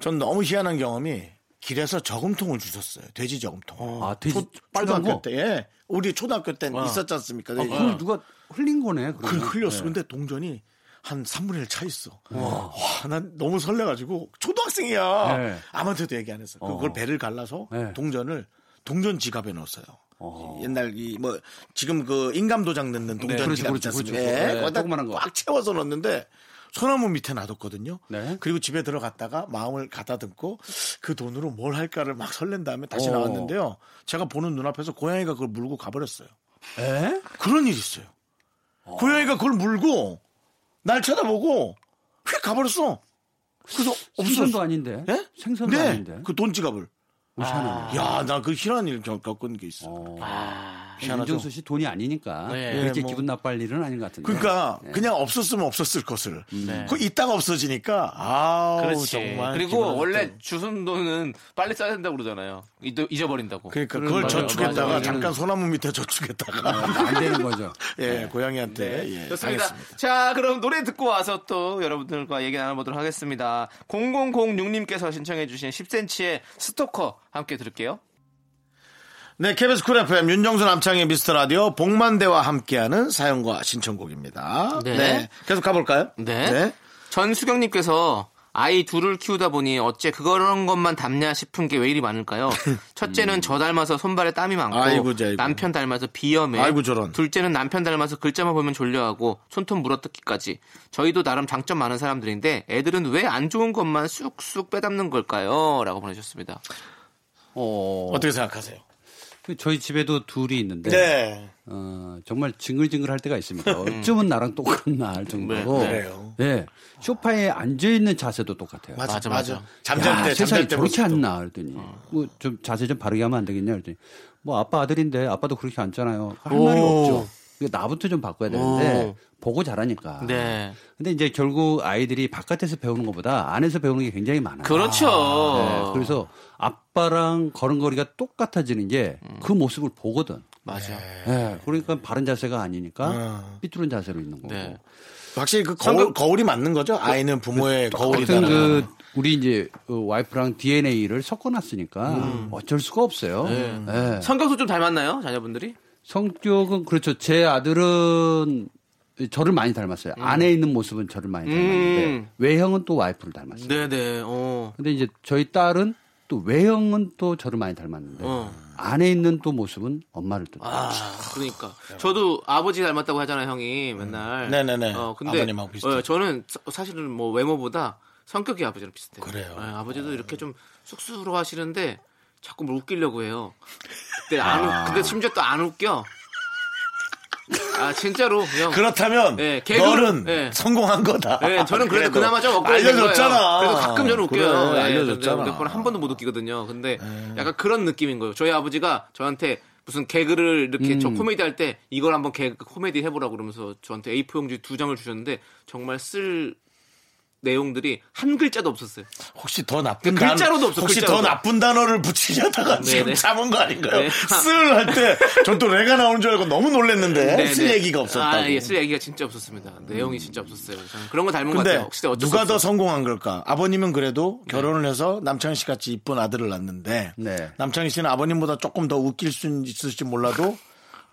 S1: 전 너무 희한한 경험이 길에서 저금통을 주셨어요. 돼지 저금통.
S4: 아, 돼지
S1: 초,
S4: 빨간
S1: 초등학교
S4: 거?
S1: 때, 예. 우리 초등학교 때 있었지 않습니까?
S4: 아. 그걸 누가 흘린 거네.
S1: 그
S4: 그러면.
S1: 흘렸어.
S4: 네.
S1: 근데 동전이 한 3분의 1 차 있어. 와, 난 너무 설레가지고 초등학생이야.
S4: 네.
S1: 아무한테도 얘기 안 했어. 그걸 배를 갈라서
S4: 네.
S1: 동전을 동전 지갑에 넣었어요. 옛날 이 뭐 지금 그 인감 도장 넣는 동전
S4: 그렇죠,
S1: 지갑
S4: 그렇죠,
S1: 있지
S4: 그렇죠. 네,
S1: 예, 거기다
S4: 거.
S1: 꽉 채워서 넣었는데 소나무 밑에 놔뒀거든요.
S4: 네.
S1: 그리고 집에 들어갔다가 마음을 가다듬고 그 돈으로 뭘 할까를 막 설렌 다음에 다시
S4: 어.
S1: 나왔는데요. 제가 보는 눈앞에서 고양이가 그걸 물고 가버렸어요.
S4: 에?
S1: 그런 일이 있어요. 고양이가 그걸 물고 날 쳐다보고 휙 가버렸어. 그래서
S4: 생선도
S1: 없었어.
S4: 아닌데.
S1: 예?
S4: 생선도
S1: 네,
S4: 아닌데.
S1: 그 돈 지갑을.
S4: 희한하네.
S1: 야, 나 그 희한한 일 겪- 겪은 게 있어.
S4: 어.
S1: 희한하죠?
S4: 윤정수 씨 돈이 아니니까
S2: 네.
S4: 그렇게
S1: 예, 뭐.
S4: 기분 나빠할 일은 아닌 것 같은데.
S1: 그러니까
S4: 네.
S1: 그냥 없었으면 없었을 것을.
S2: 네.
S1: 그 있다가 없어지니까 아우
S2: 그렇지.
S1: 정말.
S2: 그리고 원래. 주순 돈은 빨리 써야 된다고 그러잖아요. 잊- 잊어버린다고.
S1: 그러니까 그걸
S4: 맞아요.
S1: 저축했다가
S4: 맞아요.
S1: 잠깐 소나무 밑에 저축했다가
S4: 안 되는 거죠.
S1: 예 고양이한테 예,
S2: 네. 좋습니다.
S1: 알겠습니다.
S2: 자, 그럼 노래 듣고 와서 또 여러분들과 얘기 나눠보도록 하겠습니다. 0006님께서 신청해주신 10cm의 스토커 함께 들을게요.
S1: 네, KBS 쿨 FM 윤정수 남창희의 미스터 라디오 봉만대와 함께하는 사연과 신청곡입니다.
S2: 네.
S1: 네. 계속 가볼까요?
S2: 네. 전수경님께서 아이 둘을 키우다 보니 어째 그런 것만 닮냐 싶은 게 왜 이리 많을까요? 첫째는 저 닮아서 손발에 땀이 많고
S1: 아이고, 아이고.
S2: 남편 닮아서 비염에
S1: 아이고, 저런.
S2: 둘째는 남편 닮아서 글자만 보면 졸려하고 손톱 물어뜯기까지 저희도 나름 장점 많은 사람들인데 애들은 왜 안 좋은 것만 쑥쑥 빼닮는 걸까요? 라고 보내주셨습니다.
S4: 어,
S1: 어떻게 생각하세요?
S4: 그 저희 집에도 둘이 있는데
S1: 네.
S4: 어, 정말 징글징글 할 때가 있습니다. 어쩌면 나랑 똑같나 할 정도로.
S2: 네,
S1: 그래요.
S4: 네. 소파에 앉아 있는 자세도 똑같아요.
S1: 맞아,
S2: 맞아,
S1: 맞아. 잠잘
S4: 야,
S1: 때, 때
S4: 저렇게. 앉나 그랬더니 뭐좀 자세 좀 바르게 하면 안 되겠냐 그랬더니 뭐 아빠 아들인데 아빠도 그렇게 앉잖아요. 할 말이
S2: 오.
S4: 없죠. 이거 나부터 좀 바꿔야 되는데
S2: 오.
S4: 보고 자라니까.
S2: 네.
S4: 근데 이제 결국 아이들이 바깥에서 배우는 것보다 안에서 배우는 게 굉장히 많아요.
S2: 그렇죠.
S4: 네, 그래서 아빠랑 걸음걸이가 똑같아지는 게 그 모습을 보거든.
S2: 맞아.
S4: 네, 그러니까 바른 자세가 아니니까 삐뚤은 자세로 있는 거고.
S2: 네.
S1: 확실히 그 거울, 거울이 맞는 거죠? 아이는 부모의 거울이다.
S4: 아무튼 그 우리 이제 그 와이프랑 DNA를 섞어놨으니까 어쩔 수가 없어요. 네.
S2: 성격도 좀 닮았나요? 자녀분들이?
S4: 성격은 그렇죠. 제 아들은 저를 많이 닮았어요. 안에 있는 모습은 저를 많이 닮았는데
S2: 음.
S4: 외형은 또 와이프를 닮았어요.
S2: 네네. 어.
S4: 근데 이제 저희 딸은 또 외형은 또 저를 많이 닮았는데
S2: 어.
S4: 안에 있는 또 모습은 엄마를 또
S2: 아, 그러니까. 저도 아버지 닮았다고 하잖아요, 형이 맨날.
S1: 네네네.
S2: 어, 근데
S1: 아버님하고 비슷해요.
S2: 어, 저는 사- 사실은 뭐 외모보다 성격이 아버지랑 비슷해요.
S1: 그래요.
S2: 예, 아버지도 이렇게 좀 쑥스러워 하시는데 자꾸 뭘 웃기려고 해요. 근데 안 웃, 근데 심지어 또 안 웃겨. 아, 진짜로. 형.
S1: 그렇다면
S2: 네, 개그-
S1: 너는
S2: 네.
S1: 성공한 거다.
S2: 네, 저는 그래도
S1: 그래도
S2: 그나마 좀된
S1: 알려줬잖아.
S2: 그래도 가끔 저는 웃겨요.
S1: 그래,
S2: 예,
S1: 알려줬잖아.
S2: 근데 몇번한 번도 못 웃기거든요. 근데 약간 그런 느낌인 거예요. 저희 아버지가 저한테 무슨 개그를 이렇게 저 코미디 할 때 이걸 한번 개그 코미디 해보라고 그러면서 저한테 A4 용지 두 장을 주셨는데 정말 쓸 내용들이 한 글자도 없었어요.
S1: 혹시 더 나쁜
S2: 그 글자로도
S1: 단어,
S2: 없어,
S1: 혹시
S2: 글자로도.
S1: 더 나쁜 단어를 붙이려다가 지금
S2: 네네.
S1: 참은 거 아닌가요?
S2: 네.
S1: 쓸할 때 전 또 레가 나오는 줄 알고 너무 놀랐는데
S2: 네,
S1: 쓸
S2: 네.
S1: 얘기가 없었다고.
S2: 아, 예, 쓸 얘기가 진짜 없었습니다. 내용이 진짜 없었어요. 저는 그런 거 닮은 것
S1: 근데
S2: 같아요. 혹시
S1: 누가
S2: 수
S1: 더. 성공한 걸까? 아버님은 그래도 결혼을 해서 남창희 씨 같이 이쁜 아들을 낳는데
S4: 네.
S1: 남창희 씨는 아버님보다 조금 더 웃길 수 있을지 몰라도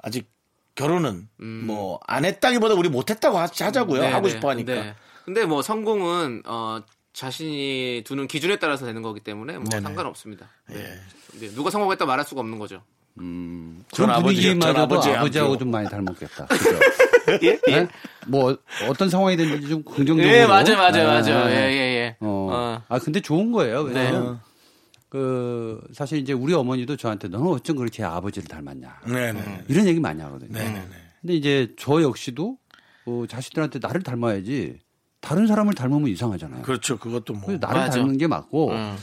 S1: 아직 결혼은 뭐안 했다기보다 우리 못 했다고 하- 하자고요.
S2: 네,
S1: 하고
S2: 네,
S1: 싶어 하니까.
S2: 네. 근데 뭐 성공은 어 자신이 두는 기준에 따라서 되는 거기 때문에 뭐
S1: 네네.
S2: 상관없습니다. 네.
S1: 예.
S2: 누가 성공했다 말할 수가 없는 거죠.
S4: 그런
S1: 전 아버지, 전
S4: 분위기마저도
S1: 아버지의
S4: 아버지하고. 좀 많이 닮았겠다. 그죠?
S2: 예?
S4: 네? 뭐 어떤 상황이 됐는지 좀 긍정적으로.
S2: 예, 맞아요, 맞아요,
S4: 네.
S2: 맞아요. 예, 예, 예.
S4: 어.
S2: 어.
S4: 아 근데 좋은 거예요. 왜냐면
S1: 네.
S4: 그 사실 이제 우리 어머니도 저한테 너는 어쩜 그렇게 아버지를 닮았냐
S1: 네네.
S4: 이런 얘기 많이 하거든요.
S1: 네네네.
S4: 근데 이제 저 역시도 어, 자식들한테 나를 닮아야지 다른 사람을 닮으면 이상하잖아요.
S1: 그렇죠. 그것도 뭐.
S4: 나를
S2: 맞아.
S4: 닮는 게 맞고
S2: 음.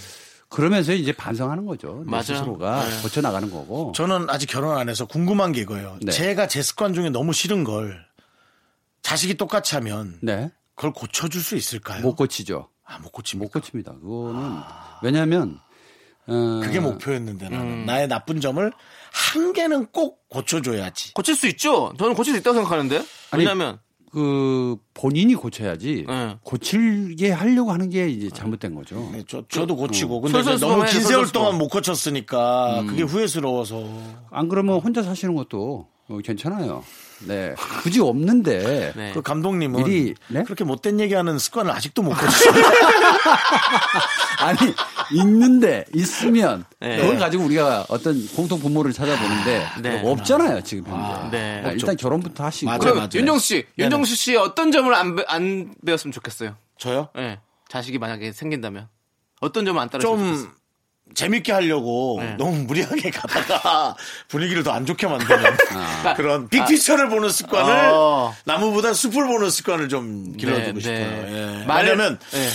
S4: 그러면서 이제 반성하는 거죠. 내
S2: 맞아.
S4: 스스로가
S2: 네.
S4: 고쳐 나가는 거고.
S1: 저는 아직 결혼 안 해서 궁금한 게 이거예요.
S4: 네.
S1: 제가 제 습관 중에 너무 싫은 걸 자식이 똑같이 하면
S4: 네.
S1: 그걸 고쳐줄 수 있을까요?
S4: 못 고치죠.
S1: 아, 못 고칩니까?
S4: 못 고칩니다. 그거는 왜냐하면 어,
S1: 그게 목표였는데 나는 나의 나쁜 점을 한 개는 꼭 고쳐줘야지.
S2: 고칠 수 있죠. 저는 고칠 수 있다고 생각하는데.
S4: 아니,
S2: 왜냐면
S4: 그 본인이 고쳐야지
S2: 네.
S4: 고치게 하려고 하는 게 이제 잘못된 거죠.
S1: 네, 저, 저도 고치고. 근데 이제
S2: 솔선수범
S1: 너무 긴
S2: 돼,
S1: 세월. 동안 못 고쳤으니까 그게 후회스러워서.
S4: 안 그러면 혼자 사시는 것도 어, 괜찮아요. 네. 굳이 없는데
S2: 네.
S1: 그 감독님은
S4: 미리, 네?
S1: 그렇게 못된 얘기하는 습관을 아직도 못 고치셨어요.
S4: 아니 있는데 있으면
S2: 네.
S4: 그걸 가지고 우리가 어떤 공통 분모를 찾아보는데
S2: 네.
S4: 없잖아요 지금 현재.
S2: 네.
S4: 아, 일단 결혼부터 하시고
S1: 맞아요,
S2: 그럼
S1: 맞아요.
S2: 윤정수 씨, 윤정수 씨 어떤 점을 안, 배, 안 배웠으면 좋겠어요?
S1: 저요?
S2: 예. 자식이 만약에 생긴다면 어떤 점을 안 따라줬으면
S1: 좀
S2: 좋겠어요?
S1: 재밌게 하려고
S2: 네.
S1: 너무 무리하게 가다가 분위기를 더 안 좋게 만드는
S2: 아.
S1: 그런 빅피처를 보는 습관을
S2: 어.
S1: 나무보다 숲을 보는 습관을 좀 길러주고
S2: 네,
S1: 싶어요.
S2: 네.
S1: 예.
S2: 말-
S1: 왜냐면
S2: 네.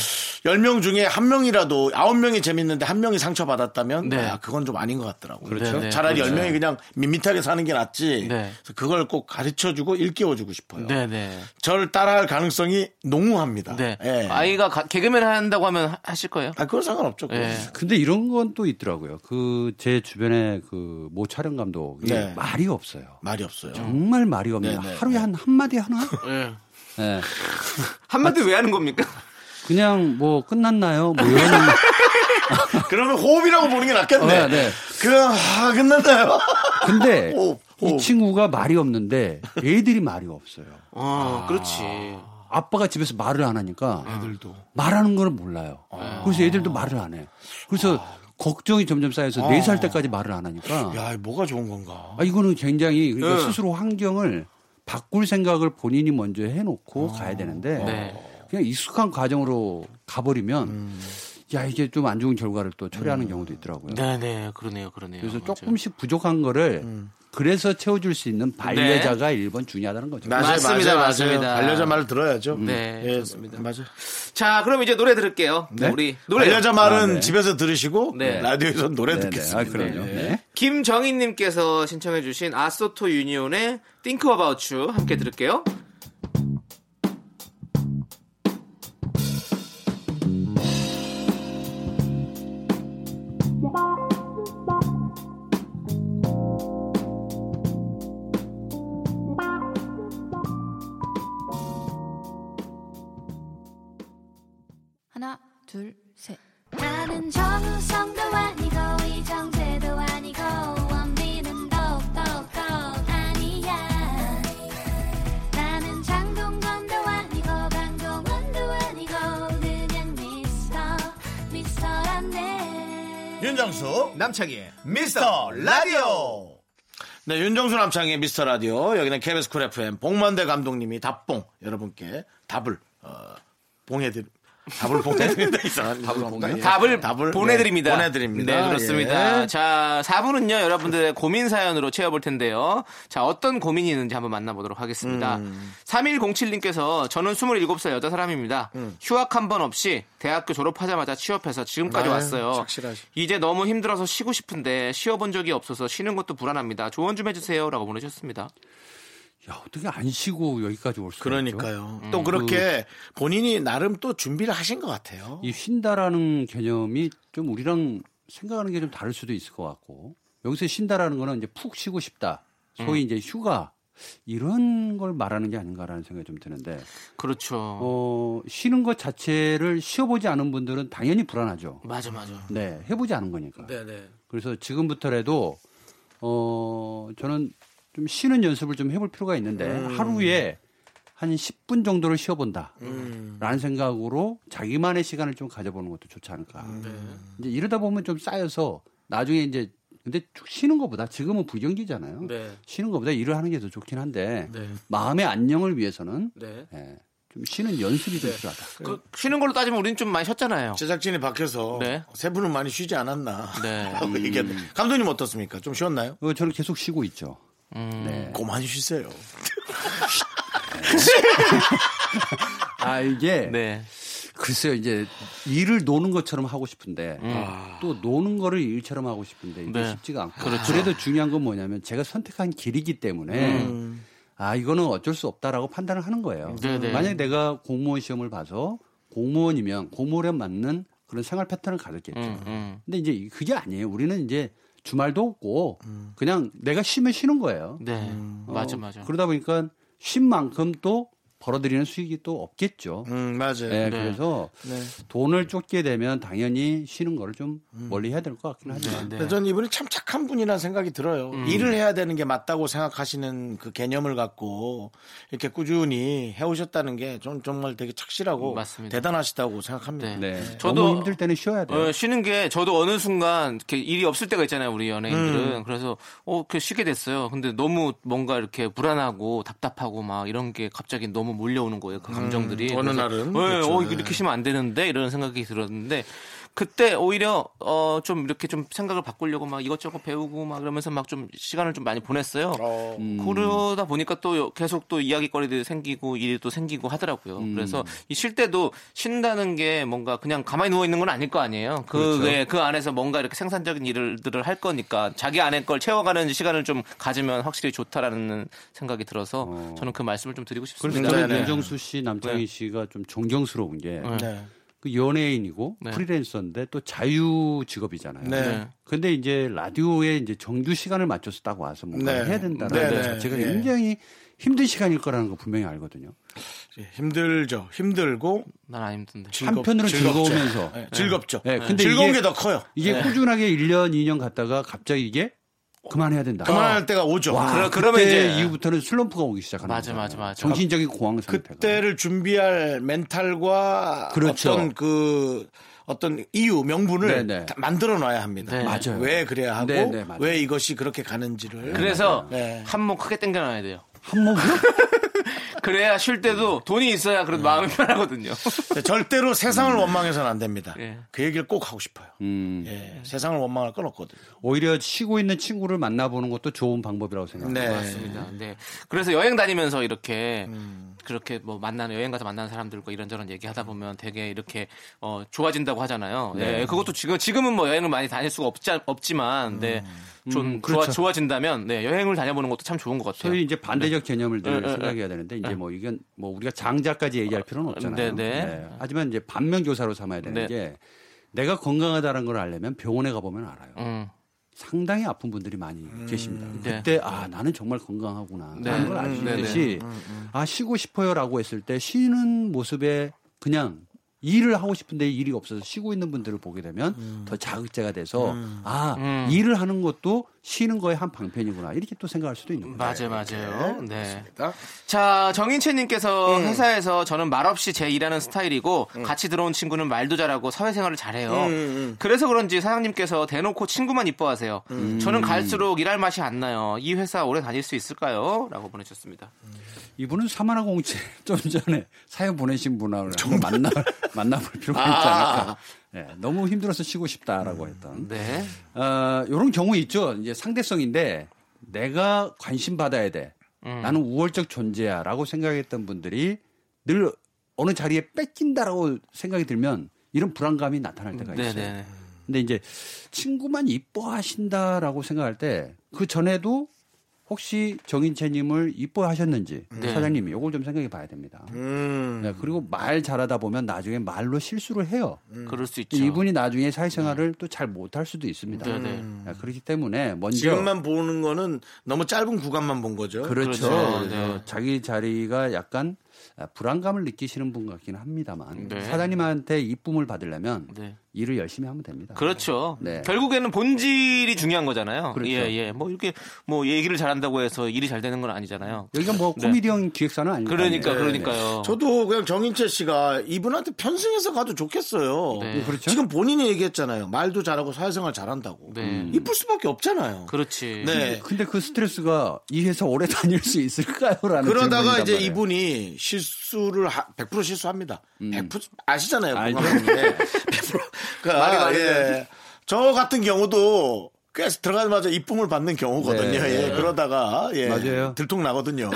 S1: 10명 중에 한 명이라도 9명이 재밌는데 한 명이 상처받았다면
S2: 네.
S1: 아, 그건 좀 아닌 것 같더라고요.
S2: 그렇죠. 네,
S1: 차라리
S2: 그렇죠.
S1: 10명이 그냥 밋밋하게 사는 게 낫지.
S2: 네.
S1: 그래서 그걸 꼭 가르쳐 주고 일깨워 주고 싶어요.
S2: 네 네.
S1: 저를 따라할 가능성이 농후합니다.
S2: 네.
S1: 예.
S2: 아이가 가- 개그맨 한다고 하면 하- 하실 거예요?
S1: 아, 그건 상관없죠.
S2: 예.
S4: 근데 이런 건 또 있더라고요. 그 제 주변에 그 모 촬영 감독이
S1: 네.
S4: 말이 없어요.
S1: 말이 없어요.
S4: 정말 말이 없네요.
S1: 네, 네,
S4: 하루에 한 한마디 하나?
S2: 예.
S4: 네.
S2: 한마디 왜 하는 겁니까?
S4: 그냥 뭐 끝났나요? 뭐 이런
S1: 그러면 호흡이라고 보는 게 낫겠네.
S4: 어, 네.
S1: 그럼 아, 끝났나요?
S4: 근데
S1: 호흡,
S4: 이
S1: 호흡.
S4: 친구가 말이 없는데 애들이 말이 없어요.
S2: 어, 그렇지.
S4: 아빠가 집에서 말을 안 하니까
S1: 애들도.
S4: 말하는 거는 몰라요. 그래서 애들도 말을 안 해. 그래서 걱정이 점점 쌓여서 네 살 때까지 말을 안 하니까
S1: 야, 뭐가 좋은 건가?
S4: 아, 이거는 굉장히 그러니까
S2: 네.
S4: 스스로 환경을 바꿀 생각을 본인이 먼저 해놓고 가야 되는데
S2: 네.
S4: 그냥 익숙한 과정으로 가버리면 야 이게 좀 안 좋은 결과를 또 초래하는 경우도 있더라고요.
S2: 네네. 그러네요. 그러네요.
S4: 그래서
S2: 맞아요.
S4: 조금씩 부족한 거를 그래서 채워줄 수 있는 반려자가 일 1번 중요하다는 거죠.
S1: 맞아요,
S2: 맞습니다,
S1: 맞아요,
S2: 맞습니다.
S1: 맞아요. 반려자 말을 들어야죠.
S2: 네,
S1: 예,
S2: 좋습니다.
S1: 맞아요.
S2: 자, 그럼 이제 노래 들을게요.
S1: 네?
S2: 우리 노래.
S1: 반려자 말은
S4: 아, 네.
S1: 집에서 들으시고
S2: 네.
S1: 라디오에서 노래
S4: 네, 네.
S1: 듣겠습니다.
S4: 아, 그럼요.
S1: 예.
S4: 네.
S2: 김정희님께서 신청해주신 아소토 유니온의 Think About You 함께 들을게요.
S3: 둘, 셋.
S5: 나는 정우성도 아니고 이정재도 아니고 원빈은 더욱더 아니야. 나는 장동건도 아니고 강동원도 아니고 그냥 미스터 미스터란데.
S1: 윤정수 남창희의 미스터 라디오. 네 윤정수 남창희의 미스터 라디오. 여기는 KBS 쿨 FM 봉만대 감독님이 답봉 여러분께 답을 어, 봉해드리 답을 이상한 답을 봉해
S2: 답을,
S1: 답을
S2: 보내드립니다.
S1: 네, 보내드립니다
S2: 네, 그렇습니다.
S1: 예.
S2: 자, 4부는요, 여러분들의 고민 사연으로 채워볼 텐데요. 자, 어떤 고민이 있는지 한번 만나보도록 하겠습니다.
S1: 음.
S2: 3107님께서 저는 27살 여자 사람입니다. 휴학 한 번 없이 대학교 졸업하자마자 취업해서 지금까지
S1: 음. 아유,
S2: 왔어요.
S1: 착실하시.
S2: 이제 너무 힘들어서 쉬고 싶은데 쉬어본 적이 없어서 쉬는 것도 불안합니다. 조언 좀 해주세요. 라고 보내주셨습니다.
S4: 야 어떻게 안 쉬고 여기까지 올 수가 있죠?
S1: 그러니까요 또 그렇게 본인이 나름 또 준비를 하신 것 같아요
S4: 이 쉰다라는 개념이 좀 우리랑 생각하는 게 좀 다를 수도 있을 것 같고 여기서 쉰다라는 거는 이제 푹 쉬고 싶다 소위 이제 휴가 이런 걸 말하는 게 아닌가라는 생각이 좀 드는데
S2: 그렇죠.
S4: 어 쉬는 것 자체를 쉬어보지 않은 분들은 당연히 불안하죠.
S2: 맞아, 맞아.
S4: 네 해보지 않은 거니까.
S2: 네 네.
S4: 그래서 지금부터라도 어 저는 좀 쉬는 연습을 좀 해볼 필요가 있는데
S2: 음.
S4: 하루에 한 10분 정도를 쉬어본다.
S2: 음.
S4: 라는 생각으로 자기만의 시간을 좀 가져보는 것도 좋지 않을까.
S2: 음.
S4: 이제 이러다 보면 좀 쌓여서 나중에 이제 근데 쭉 쉬는 것보다 지금은 불경기잖아요.
S2: 네.
S4: 쉬는 것보다 일을 하는 게 더 좋긴 한데
S2: 네.
S4: 마음의 안녕을 위해서는
S2: 네.
S4: 예, 좀 쉬는 연습이 좀 필요하다.
S2: 그 쉬는 걸로 따지면 우리는 좀 많이 쉬었잖아요.
S1: 제작진이 밖에서
S2: 네.
S1: 세 분은 많이 쉬지 않았나
S2: 네.
S1: 얘기했는데 감독님 어떻습니까 좀 쉬었나요?
S4: 어, 저는 계속 쉬고 있죠.
S2: 음.
S4: 네.
S1: 그만 쉬세요
S4: 아 이게
S2: 네.
S4: 글쎄요 이제 일을 노는 것처럼 하고 싶은데 또 노는 거를 일처럼 하고 싶은데 이게
S2: 음. 네.
S4: 쉽지가 않고
S2: 그렇죠.
S4: 그래도 중요한 건 뭐냐면 제가 선택한 길이기 때문에
S2: 음.
S4: 아 이거는 어쩔 수 없다라고 판단을 하는 거예요.
S2: 네네.
S4: 만약에 내가 공무원 시험을 봐서 공무원이면 공무원에 맞는 그런 생활 패턴을 가졌겠죠.
S2: 음, 음.
S4: 근데 이제 그게 아니에요. 우리는 이제 주말도 없고 그냥 내가 쉬면 쉬는 거예요.
S2: 네.
S4: 어,
S2: 맞아, 맞아.
S4: 그러다 보니까 쉰 만큼 또 벌어들이는 수익이 또 없겠죠.
S1: 음, 맞아요.
S4: 네,
S2: 네.
S4: 그래서
S1: 네.
S4: 돈을 쫓게 되면 당연히 쉬는 거를 좀 멀리 해야 될 것 같긴 하지만
S2: 네.
S1: 근데 전 이분이 참 착한 분이라는 생각이 들어요. 일을 해야 되는 게 맞다고 생각하시는 그 개념을 갖고 이렇게 꾸준히 해오셨다는 게 전 정말 되게 착실하고
S2: 맞습니다.
S1: 대단하시다고 생각합니다.
S2: 네.
S4: 네.
S2: 저도-
S4: 너무 힘들 때는 쉬어야 돼요.
S2: 어, 쉬는 게 저도 어느 순간 이렇게 일이 없을 때가 있잖아요 우리 연예인들은 그래서 어 이렇게 쉬게 됐어요 근데 너무 뭔가 이렇게 불안하고 답답하고 막 이런 게 갑자기 너무 몰려오는 거예요 그 감정들이
S1: 어느
S2: 그래서,
S1: 날은
S2: 네,
S1: 그렇죠.
S2: 어
S1: 네.
S2: 이렇게 쉬면 안 되는데 이런 생각이 들었는데 그때 오히려 어 좀 이렇게 좀 생각을 바꾸려고 막 이것저것 배우고 막 그러면서 막 좀 시간을 좀 많이 보냈어요.
S1: 어,
S2: 그러다 보니까 또 계속 또 이야기거리들이 생기고 일이 또 생기고 하더라고요. 그래서 이 쉴 때도 쉰다는 게 뭔가 그냥 가만히 누워 있는 건 아닐 거 아니에요. 그, 예, 그 안에서 뭔가 이렇게 생산적인 일들을 할 거니까 자기 안에 걸 채워가는 시간을 좀 가지면 확실히 좋다라는 생각이 들어서 저는 그 말씀을 좀 드리고
S4: 그래서
S2: 싶습니다.
S4: 저는
S1: 네, 네.
S4: 윤정수 씨, 남창희
S2: 네.
S4: 씨가 좀 존경스러운 게그
S2: 네.
S1: 네.
S4: 연예인이고
S2: 네.
S4: 프리랜서인데 또 자유 직업이잖아요.
S1: 네.
S2: 네.
S4: 근데 이제 라디오에 이제 정규 시간을 맞춰서 딱 와서 뭔가
S1: 네.
S4: 를 해야 된다는
S1: 네,
S4: 것
S1: 네.
S4: 자체가
S1: 예.
S4: 굉장히 힘든 시간일 거라는 거 분명히 알거든요.
S1: 힘들죠. 힘들고
S2: 난 안 힘든데.
S1: 즐겁,
S4: 한편으로는
S1: 즐겁죠.
S4: 즐거우면서.
S1: 네, 즐겁죠.
S4: 네, 근데
S1: 즐거운
S4: 이게-
S1: 게더 커요.
S4: 이게 꾸준하게 1년, 2년 갔다가 갑자기 이게 그만해야 된다.
S1: 그만할 때가 오죠.
S4: 와,
S2: 그러- 그러 면 이제-
S4: 이후부터는 슬럼프가 오기 시작하는
S2: 맞아. 맞아, 맞아.
S4: 정신적인 공황 상태가.
S1: 그때를 준비할 멘탈과
S4: 그렇죠.
S1: 어떤 그 어떤 이유 명분을
S4: 네네.
S1: 다 만들어 놔야 합니다.
S2: 네.
S4: 맞아요.
S1: 왜 그래야 하고
S4: 네네, 맞아요.
S1: 왜 이것이 그렇게 가는지를
S2: 그래서
S1: 네.
S2: 한몫 크게 땡겨놔야 돼요.
S4: 한몫이요?
S2: 그래야 쉴 때도 돈이 있어야 그래도 마음이 편하거든요.
S1: 네, 절대로 세상을 원망해서는 안 됩니다.
S2: 예.
S1: 그 얘기를 꼭 하고 싶어요.
S4: 음,
S1: 예, 세상을 원망할 건 없거든요.
S4: 오히려 쉬고 있는 친구를 만나보는 것도 좋은 방법이라고 생각합니다.
S1: 네.
S2: 맞습니다. 네. 그래서 여행 다니면서 이렇게
S1: 음.
S2: 그렇게 뭐 만나는 여행 가서 만나는 사람들과 이런저런 얘기하다 보면 되게 이렇게 어 좋아진다고 하잖아요. 네. 그것도 지금 지금은 뭐 여행을 많이 다닐 수가 없지 없지만 네. 좀
S4: 음,
S2: 좋아
S4: 그렇죠.
S2: 좋아 진다면 네, 여행을 다녀보는 것도 참 좋은 것 같아요.
S4: 소위 이제 반대적 개념을 늘
S2: 네, 네,
S4: 생각해야 되는데 이제 뭐 이건 뭐 우리가 장자까지 얘기할 필요는 없잖아요.
S2: 네, 네.
S4: 하지만 이제 반면 교사로 삼아야 되는
S2: 네.
S4: 게 내가 건강하다는 걸 알려면 병원에 가보면 알아요.
S2: 음.
S4: 상당히 아픈 분들이 많이 계십니다.
S2: 네.
S4: 그때 아 나는 정말 건강하구나
S2: 네.
S4: 라는 걸 알수
S2: 음, 네, 네.
S4: 있듯이 아 쉬고 싶어요라고 했을 때 쉬는 모습에 그냥 일을 하고 싶은데 일이 없어서 쉬고 있는 분들을 보게 되면 더 자극제가 돼서 아
S2: 음.
S4: 일을 하는 것도 쉬는 거의 한 방편이구나 이렇게 또 생각할 수도 있는 거죠.
S2: 맞아요, 맞아요. 네.
S1: 자,
S2: 자, 정인채님께서
S1: 음.
S2: 회사에서 저는 말없이 제 일하는 스타일이고 같이 들어온 친구는 말도 잘하고 사회생활을 잘해요.
S1: 음,
S2: 그래서 그런지 사장님께서 대놓고 친구만 이뻐하세요.
S1: 음.
S2: 저는 갈수록 일할 맛이 안 나요. 이 회사 오래 다닐 수 있을까요? 라고 보내주셨습니다.
S4: 이분은 사마나 공채 좀 전에 사연 보내신 분하고 만나 만나볼 필요가 있지 않을까. 네, 너무 힘들어서 쉬고 싶다라고 했던.
S2: 네.
S4: 어, 이런 경우 있죠. 이제 상대성인데 내가 관심 받아야 돼.
S2: 음.
S4: 나는 우월적 존재야라고 생각했던 분들이 늘 어느 자리에 뺏긴다라고 생각이 들면 이런 불안감이 나타날 때가 있어요.
S2: 네네.
S4: 근데 이제 친구만 이뻐하신다라고 생각할 때 그 전에도 혹시 정인채님을 이뻐하셨는지
S2: 네.
S4: 사장님이 이걸 좀 생각해 봐야 됩니다.
S1: 음,
S4: 네, 그리고 말 잘하다 보면 나중에 말로 실수를 해요.
S2: 그럴 수 있죠.
S4: 이분이 나중에 사회생활을 또잘 못할 수도 있습니다.
S2: 네네.
S4: 네, 그렇기 때문에 먼저
S1: 지금만 보는 거는 너무 짧은 구간만 본 거죠.
S4: 그렇죠.
S2: 그렇죠. 네.
S4: 자기 자리가 약간 불안감을 느끼시는 분 같기는 합니다만
S2: 네.
S4: 사장님한테 이쁨을 받으려면
S2: 네.
S4: 일을 열심히 하면 됩니다.
S2: 그렇죠.
S4: 네.
S2: 결국에는 본질이 네. 중요한 거잖아요.
S4: 그렇죠.
S2: 예, 예. 뭐 이렇게 뭐 얘기를 잘한다고 해서 일이 잘 되는 건 아니잖아요.
S4: 여기가 뭐
S2: 네.
S4: 코미디언 기획사는 아니니까.
S2: 그러니까,
S1: 네.
S2: 그러니까요. 네.
S1: 저도 그냥 정인채 씨가 이분한테 편승해서 가도 좋겠어요.
S2: 뭐
S4: 그렇죠.
S1: 지금 본인이 얘기했잖아요. 말도 잘하고 사회생활 잘한다고. 이쁠 수밖에 없잖아요.
S2: 그렇지.
S1: 네.
S4: 근데 그 스트레스가 이 회사 오래 다닐 수 있을까요라는
S1: 그러다가 이제
S4: 말이에요.
S1: 이분이 실수를 하, 100% 실수합니다. 음. 100% 아시잖아요.
S4: 알죠.
S1: 100% 많으니까. 말이 많으 예. 저 같은 경우도 꽤 들어가자마자 이쁨을 받는 경우거든요.
S4: 네.
S1: 예. 네. 그러다가 예.
S4: 맞아요.
S1: 들통 나거든요.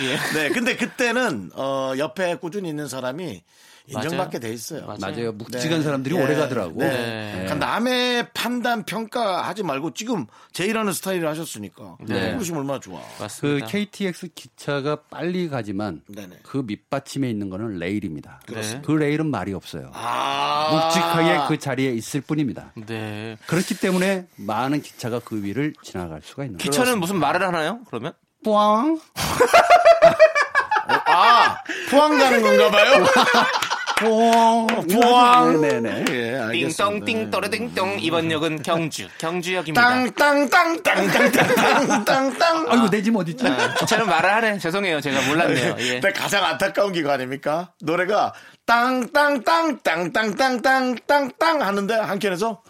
S2: 예.
S1: 네. 근데 그때는 어 옆에 꾸준히 있는 사람이 인정받게
S2: 맞아요.
S1: 돼 있어요.
S2: 맞아요.
S4: 맞아요. 묵직한
S1: 네.
S4: 사람들이
S1: 네.
S4: 오래 가더라고.
S1: 네.
S2: 네.
S1: 그러니까 남의 판단 평가하지 말고 지금 제 일하는 스타일을 하셨으니까
S2: 네.
S1: 그러시면 얼마나 좋아.
S4: 그
S2: 맞습니다.
S4: KTX 기차가 빨리 가지만
S1: 네네.
S4: 그 밑받침에 있는 거는 레일입니다.
S2: 그렇습니다.
S4: 그 레일은 말이 없어요.
S1: 아.
S4: 묵직하게 그 자리에 있을 뿐입니다.
S2: 네.
S4: 그렇기 때문에 많은 기차가 그 위를 지나갈 수가 있는 거예요.
S2: 기차는 무슨 말을 하나요? 그러면?
S4: 꽝.
S1: 아, 아, 포항 가는 건가 봐요?
S4: 네네네.
S1: 예, 알겠습니다.
S2: 띵똥 띵또르띵똥 이번 역은 경주 경주역입니다.
S1: 땅 땅 땅 땅 땅 땅 땅 땅.
S4: 아이고 내 집 어디 있지?
S2: 저는 말을 하네. 죄송해요. 제가 몰랐네요. 예.
S1: 근데 가장 안타까운 게 아닙니까? 노래가 땅 땅 땅 땅 땅 땅 땅 땅땅땅 하는데 한켠에서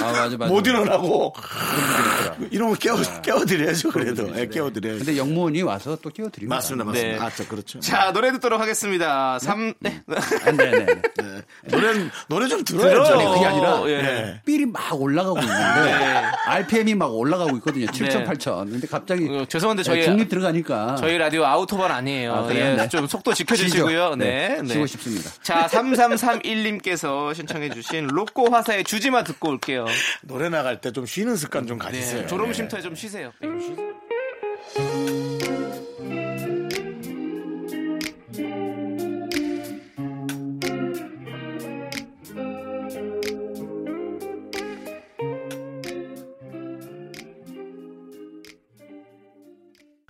S4: 아 맞아 맞아.
S1: 못 일어나고
S4: 있더라.
S1: 이런 거 깨워 깨워드려야죠 그래도 예, 깨워드려야죠.
S4: 근데 영무원이 와서 또 끼워드립니다.
S1: 맞습니다, 맞습니다.
S2: 네.
S1: 아, 저 그렇죠.
S2: 자 노래 듣도록 하겠습니다. 3 네.
S4: 아, 네네.
S1: 네. 노래 노래 좀 들어야죠.
S2: 들어요.
S4: 그게 아니라
S2: 예.
S1: 네.
S4: 삘이 막 올라가고 있는데 RPM이 막 올라가고 있거든요. 7천,
S2: 네.
S4: 8천. 근데 갑자기
S2: 어, 죄송한데 저희
S4: 중립 들어가니까
S2: 저희 라디오 아우토반 아니에요.
S4: 아?
S2: 예,
S4: 네.
S2: 좀 속도 지켜주시고요. 네.
S4: 네, 쉬고 싶습니다.
S2: 자, 3331님께서 신청해주신 로꼬 화사의 주지마 듣고 올게요.
S1: 노래 나갈 때 좀 쉬는 습관 좀 가지세요.
S2: 네. 졸음 쉼터에 좀 쉬세요.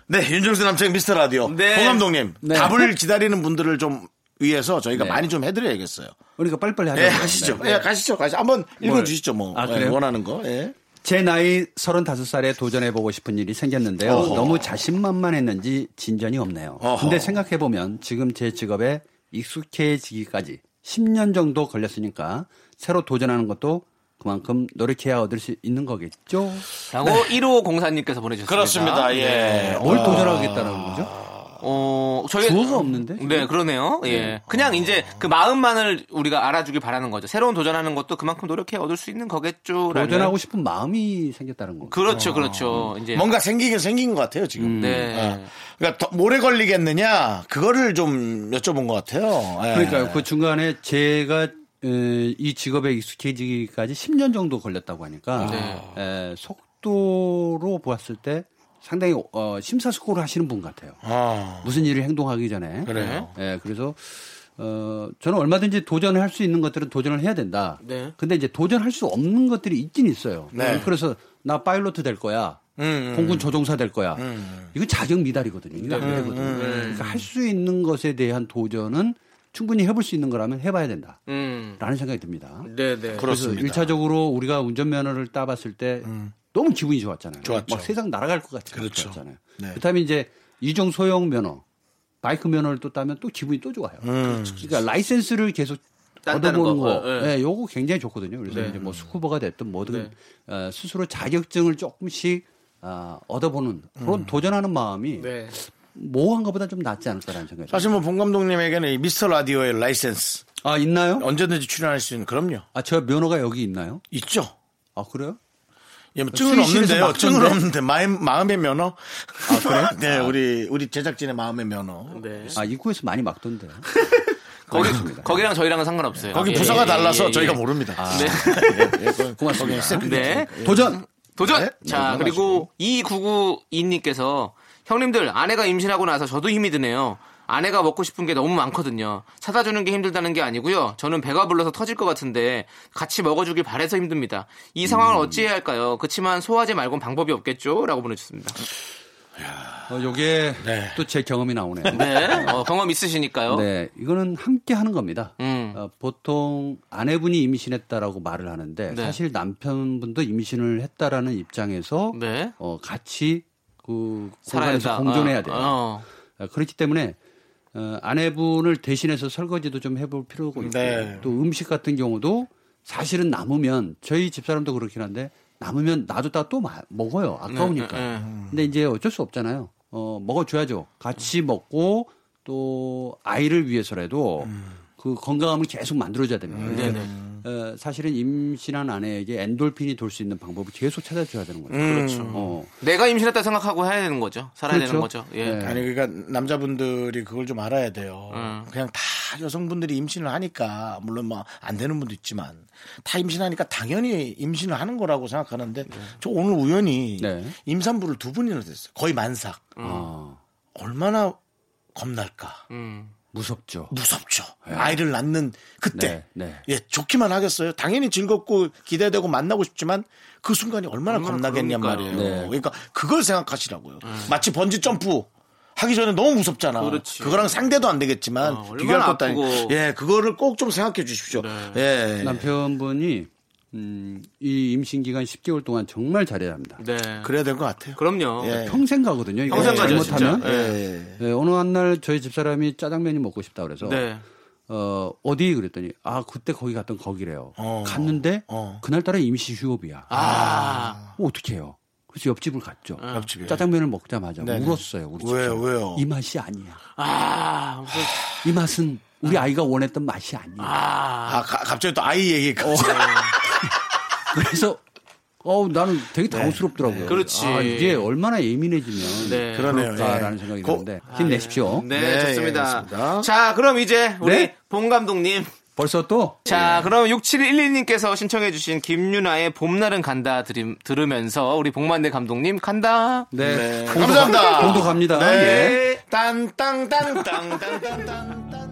S1: 네, 윤정수 남창 미스터 라디오.
S2: 네.
S1: 홍 감독님,
S4: 네.
S1: 답을 기다리는 분들을 좀 위해서 저희가
S4: 네.
S1: 많이 좀 해드려야겠어요.
S4: 그러니까 빨리빨리 하죠.
S1: 예, 하시죠. 예, 가시죠. 가시죠. 한번 읽어 주시죠, 뭐.
S4: 아,
S1: 예,
S4: 그래요?
S1: 원하는 거. 예.
S4: 제 나이 35살에 도전해보고 싶은 일이 생겼는데요.
S1: 어허.
S4: 너무 자신만만했는지 진전이 없네요.
S1: 어허.
S4: 근데 생각해보면 지금 제 직업에 익숙해지기까지 10년 정도 걸렸으니까 새로 도전하는 것도 그만큼 노력해야 얻을 수 있는 거겠죠?
S2: 라고 1504님께서 보내주셨습니다.
S1: 그렇습니다. 예.
S4: 네. 뭘 도전하겠다는 거죠?
S2: 어, 저희.
S4: 주어가 없는데?
S2: 네, 그러네요. 예. 그냥 이제 그 마음만을 우리가 알아주길 바라는 거죠. 새로운 도전하는 것도 그만큼 노력해 얻을 수 있는 거겠죠.
S4: 도전하고 싶은 마음이 생겼다는 거.
S2: 그렇죠, 그렇죠. 이제.
S1: 뭔가 생기긴 생긴 것 같아요, 지금.
S2: 네.
S1: 아, 그러니까 더 오래 걸리겠느냐, 그거를 좀 여쭤본 것 같아요. 예.
S4: 그러니까요. 그 중간에 제가 에, 이 직업에 익숙해지기까지 10년 정도 걸렸다고 하니까
S2: 네.
S4: 에, 속도로 보았을 때 상당히 어, 심사숙고를 하시는 분 같아요.
S1: 아,
S4: 무슨 일을 행동하기 전에.
S1: 그래요?
S4: 예, 그래서 어, 저는 얼마든지 도전을 할 수 있는 것들은 도전을 해야 된다.
S2: 네.
S4: 근데 이제 도전할 수 없는 것들이 있긴 있어요.
S1: 네.
S4: 그래서 나 파일로트 될 거야.
S1: 음,
S4: 공군 조종사 될 거야.
S1: 음.
S4: 이건 자격 미달이거든요. 이거 안 되거든요. 그러니까 할 수 있는 것에 대한 도전은 충분히 해볼 수 있는 거라면 해봐야 된다.
S2: 음.
S4: 라는 생각이 듭니다.
S2: 네 네.
S4: 그래서
S1: 그렇습니다.
S4: 일차적으로 우리가 운전면허를 따봤을 때 너무 기분이 좋았잖아요.
S1: 좋았죠.
S4: 막 세상 날아갈 것 같이
S1: 그렇죠.
S4: 좋았잖아요.
S1: 네.
S4: 그다음에 이제 이종 소형 면허, 바이크 면허를 또 따면 또 기분이 또 좋아요.
S1: 음.
S4: 그러니까 라이센스를 계속 얻어보는
S2: 거.
S4: 거,
S2: 예.
S4: 예, 요거 굉장히 좋거든요. 그래서
S2: 네.
S4: 이제 뭐 스쿠버가 됐든 뭐든
S2: 네.
S4: 어, 스스로 자격증을 조금씩 아, 얻어보는 그런 도전하는 마음이
S2: 네.
S4: 뭐한 것보다 좀 낫지 않을까라는 생각이
S1: 사실 뭐 봉 감독님에게는 이 미스터 라디오의 라이센스
S4: 아 있나요?
S1: 언제든지 출연할 수 있는 그럼요.
S4: 아저 면허가 여기 있나요?
S1: 있죠.
S4: 아 그래요?
S1: 예, 뭐 증은 없는데요.
S4: 막
S1: 증은? 없는데 마음, 마음의 면허. 아 그래? 네, 우리 우리 제작진의 마음의 면허.
S2: 네.
S4: 아 입구에서 많이 막던데.
S2: 거기,
S4: 알겠습니다.
S2: 거기랑 저희랑은 상관없어요.
S1: 거기
S2: 예,
S1: 부서가
S2: 예,
S1: 달라서
S2: 예, 예.
S1: 저희가 모릅니다.
S2: 네.
S4: 고맙습니다.
S2: 네.
S4: 도전.
S2: 도전!
S1: 네,
S2: 자,
S1: 네,
S2: 그리고 2992님께서 형님들, 아내가 임신하고 나서 저도 힘이 드네요. 아내가 먹고 싶은 게 너무 많거든요. 사다 주는 게 힘들다는 게 아니고요. 저는 배가 불러서 터질 것 같은데 같이 먹어주길 바래서 힘듭니다. 이 상황을 어찌해야 할까요? 그치만 소화제 말곤 방법이 없겠죠? 라고 보내주셨습니다.
S4: 어, 요게
S1: 네.
S4: 또제 경험이 나오네요.
S2: 네. 어, 경험 있으시니까요.
S4: 네, 이거는 함께 하는 겁니다.
S2: 음.
S4: 어, 보통 아내분이 임신했다라고 말을 하는데
S2: 네.
S4: 사실 남편분도 임신을 했다라는 입장에서
S2: 네.
S4: 어, 같이 그 공간에서. 공존해야
S2: 어,
S4: 돼요.
S2: 어.
S4: 어, 그렇기 때문에 어, 아내분을 대신해서 설거지도 좀 해볼 필요가 있고
S1: 네.
S4: 또 음식 같은 경우도 사실은 남으면 저희 집사람도 그렇긴 한데 남으면 놔뒀다가 또 마- 먹어요. 아까우니까.
S2: 네, 네,
S4: 근데 이제 어쩔 수 없잖아요. 어 먹어줘야죠. 같이 먹고 또 아이를 위해서라도 그 건강함을 계속 만들어줘야 됩니다.
S2: 네, 네.
S4: 어, 사실은 임신한 아내에게 엔돌핀이 돌 수 있는 방법을 계속 찾아줘야 되는 거예요
S1: 그렇죠.
S4: 어.
S2: 내가 임신했다 생각하고 해야 되는 거죠. 살아야 되는
S4: 그렇죠.
S2: 거죠. 예.
S4: 네.
S1: 아니 그러니까 남자분들이 그걸 좀 알아야 돼요.
S2: 음.
S1: 그냥 다 여성분들이 임신을 하니까 물론 뭐 안 되는 분도 있지만 다 임신하니까 당연히 임신을 하는 거라고 생각하는데 저 오늘 우연히
S4: 네.
S1: 임산부를 두 분이나 됐어요. 거의 만삭.
S4: 아,
S1: 얼마나 겁날까?
S2: 음.
S4: 무섭죠
S1: 무섭죠. 아이를 낳는 그때.
S4: 네, 네.
S1: 예, 좋기만 하겠어요. 당연히 즐겁고 기대되고 만나고 싶지만 그 순간이 얼마나,
S2: 얼마나
S1: 겁나겠냔
S2: 그러니까요.
S1: 말이에요.
S4: 네.
S1: 그러니까 그걸 생각하시라고요. 마치 번지 점프 하기 전에 너무 무섭잖아.
S2: 그렇지.
S1: 거랑 상대도 안 되겠지만
S2: 어,
S1: 비교할 것도. 아니고. 예, 그거를 꼭 좀 생각해 주십시오. 예.
S4: 남편분이 음, 이 임신 기간 10개월 동안 정말 잘해야 합니다.
S2: 네.
S1: 그래야 될 것 같아요.
S2: 그럼요.
S1: 예.
S4: 평생 가거든요. 이거
S2: 평생 가죠,
S4: 잘못하면.
S2: 진짜.
S1: 예.
S4: 예, 어느 한 날 저희 집사람이 짜장면이 먹고 싶다 그래서
S2: 네.
S4: 어, 어디 그랬더니 아 그때 거기 갔던 거기래요.
S1: 어.
S4: 갔는데
S1: 어.
S4: 그날따라 임시 휴업이야.
S2: 아.
S4: 어, 어떻게 해요? 그래서 옆집을 갔죠.
S1: 옆집에.
S4: 짜장면을 먹자마자
S1: 네네.
S4: 울었어요. 우리
S1: 왜요,
S4: 집사람.
S1: 왜요?
S4: 이 맛이 아니야.
S2: 아.
S4: 이 맛은 우리 아이가 원했던 맛이 아니야.
S1: 아, 가- 갑자기 또 아이 얘기까지.
S4: 그래서 어 나는 되게 당황스럽더라고요.
S2: 그렇지.
S4: 아, 이게 얼마나 예민해지면
S2: 네.
S1: 그러네요.
S4: 그럴까라는
S1: 예.
S4: 생각이
S1: 고-
S4: 드는데 힘내십시오.
S2: 네,
S1: 네,
S2: 좋습니다.
S1: 예.
S2: 자, 그럼 이제 우리
S4: 네?
S2: 봉 감독님.
S4: 벌써 또
S2: 자, 그럼 6712님께서 신청해주신 김유나의 봄날은 간다 들이, 들으면서 우리 봉만대 감독님 간다.
S4: 네.
S1: 네. 감사합니다.
S4: 가- 공도 갑니다. 예.
S1: 네. 딴땅땅땅땅땅땅.
S3: 눈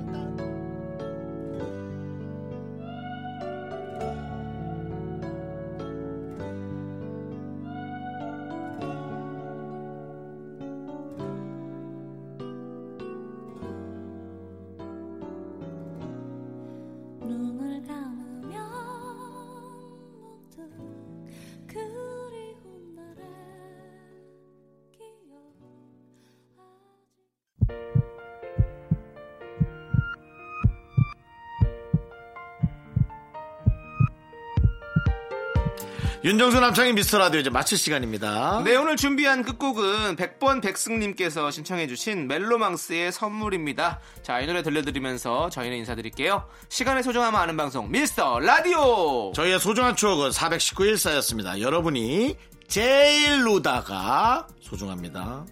S1: 윤정수 남창희 미스터 라디오 이제 마칠 시간입니다.
S2: 네, 오늘 준비한 끝곡은 100번 백승님께서 신청해주신 멜로망스의 선물입니다. 자, 이 노래 들려드리면서 저희는 인사드릴게요. 시간의 소중함을 아는 방송, 미스터 라디오!
S1: 저희의 소중한 추억은 419일 쌓였습니다. 여러분이 제일 로다가 소중합니다.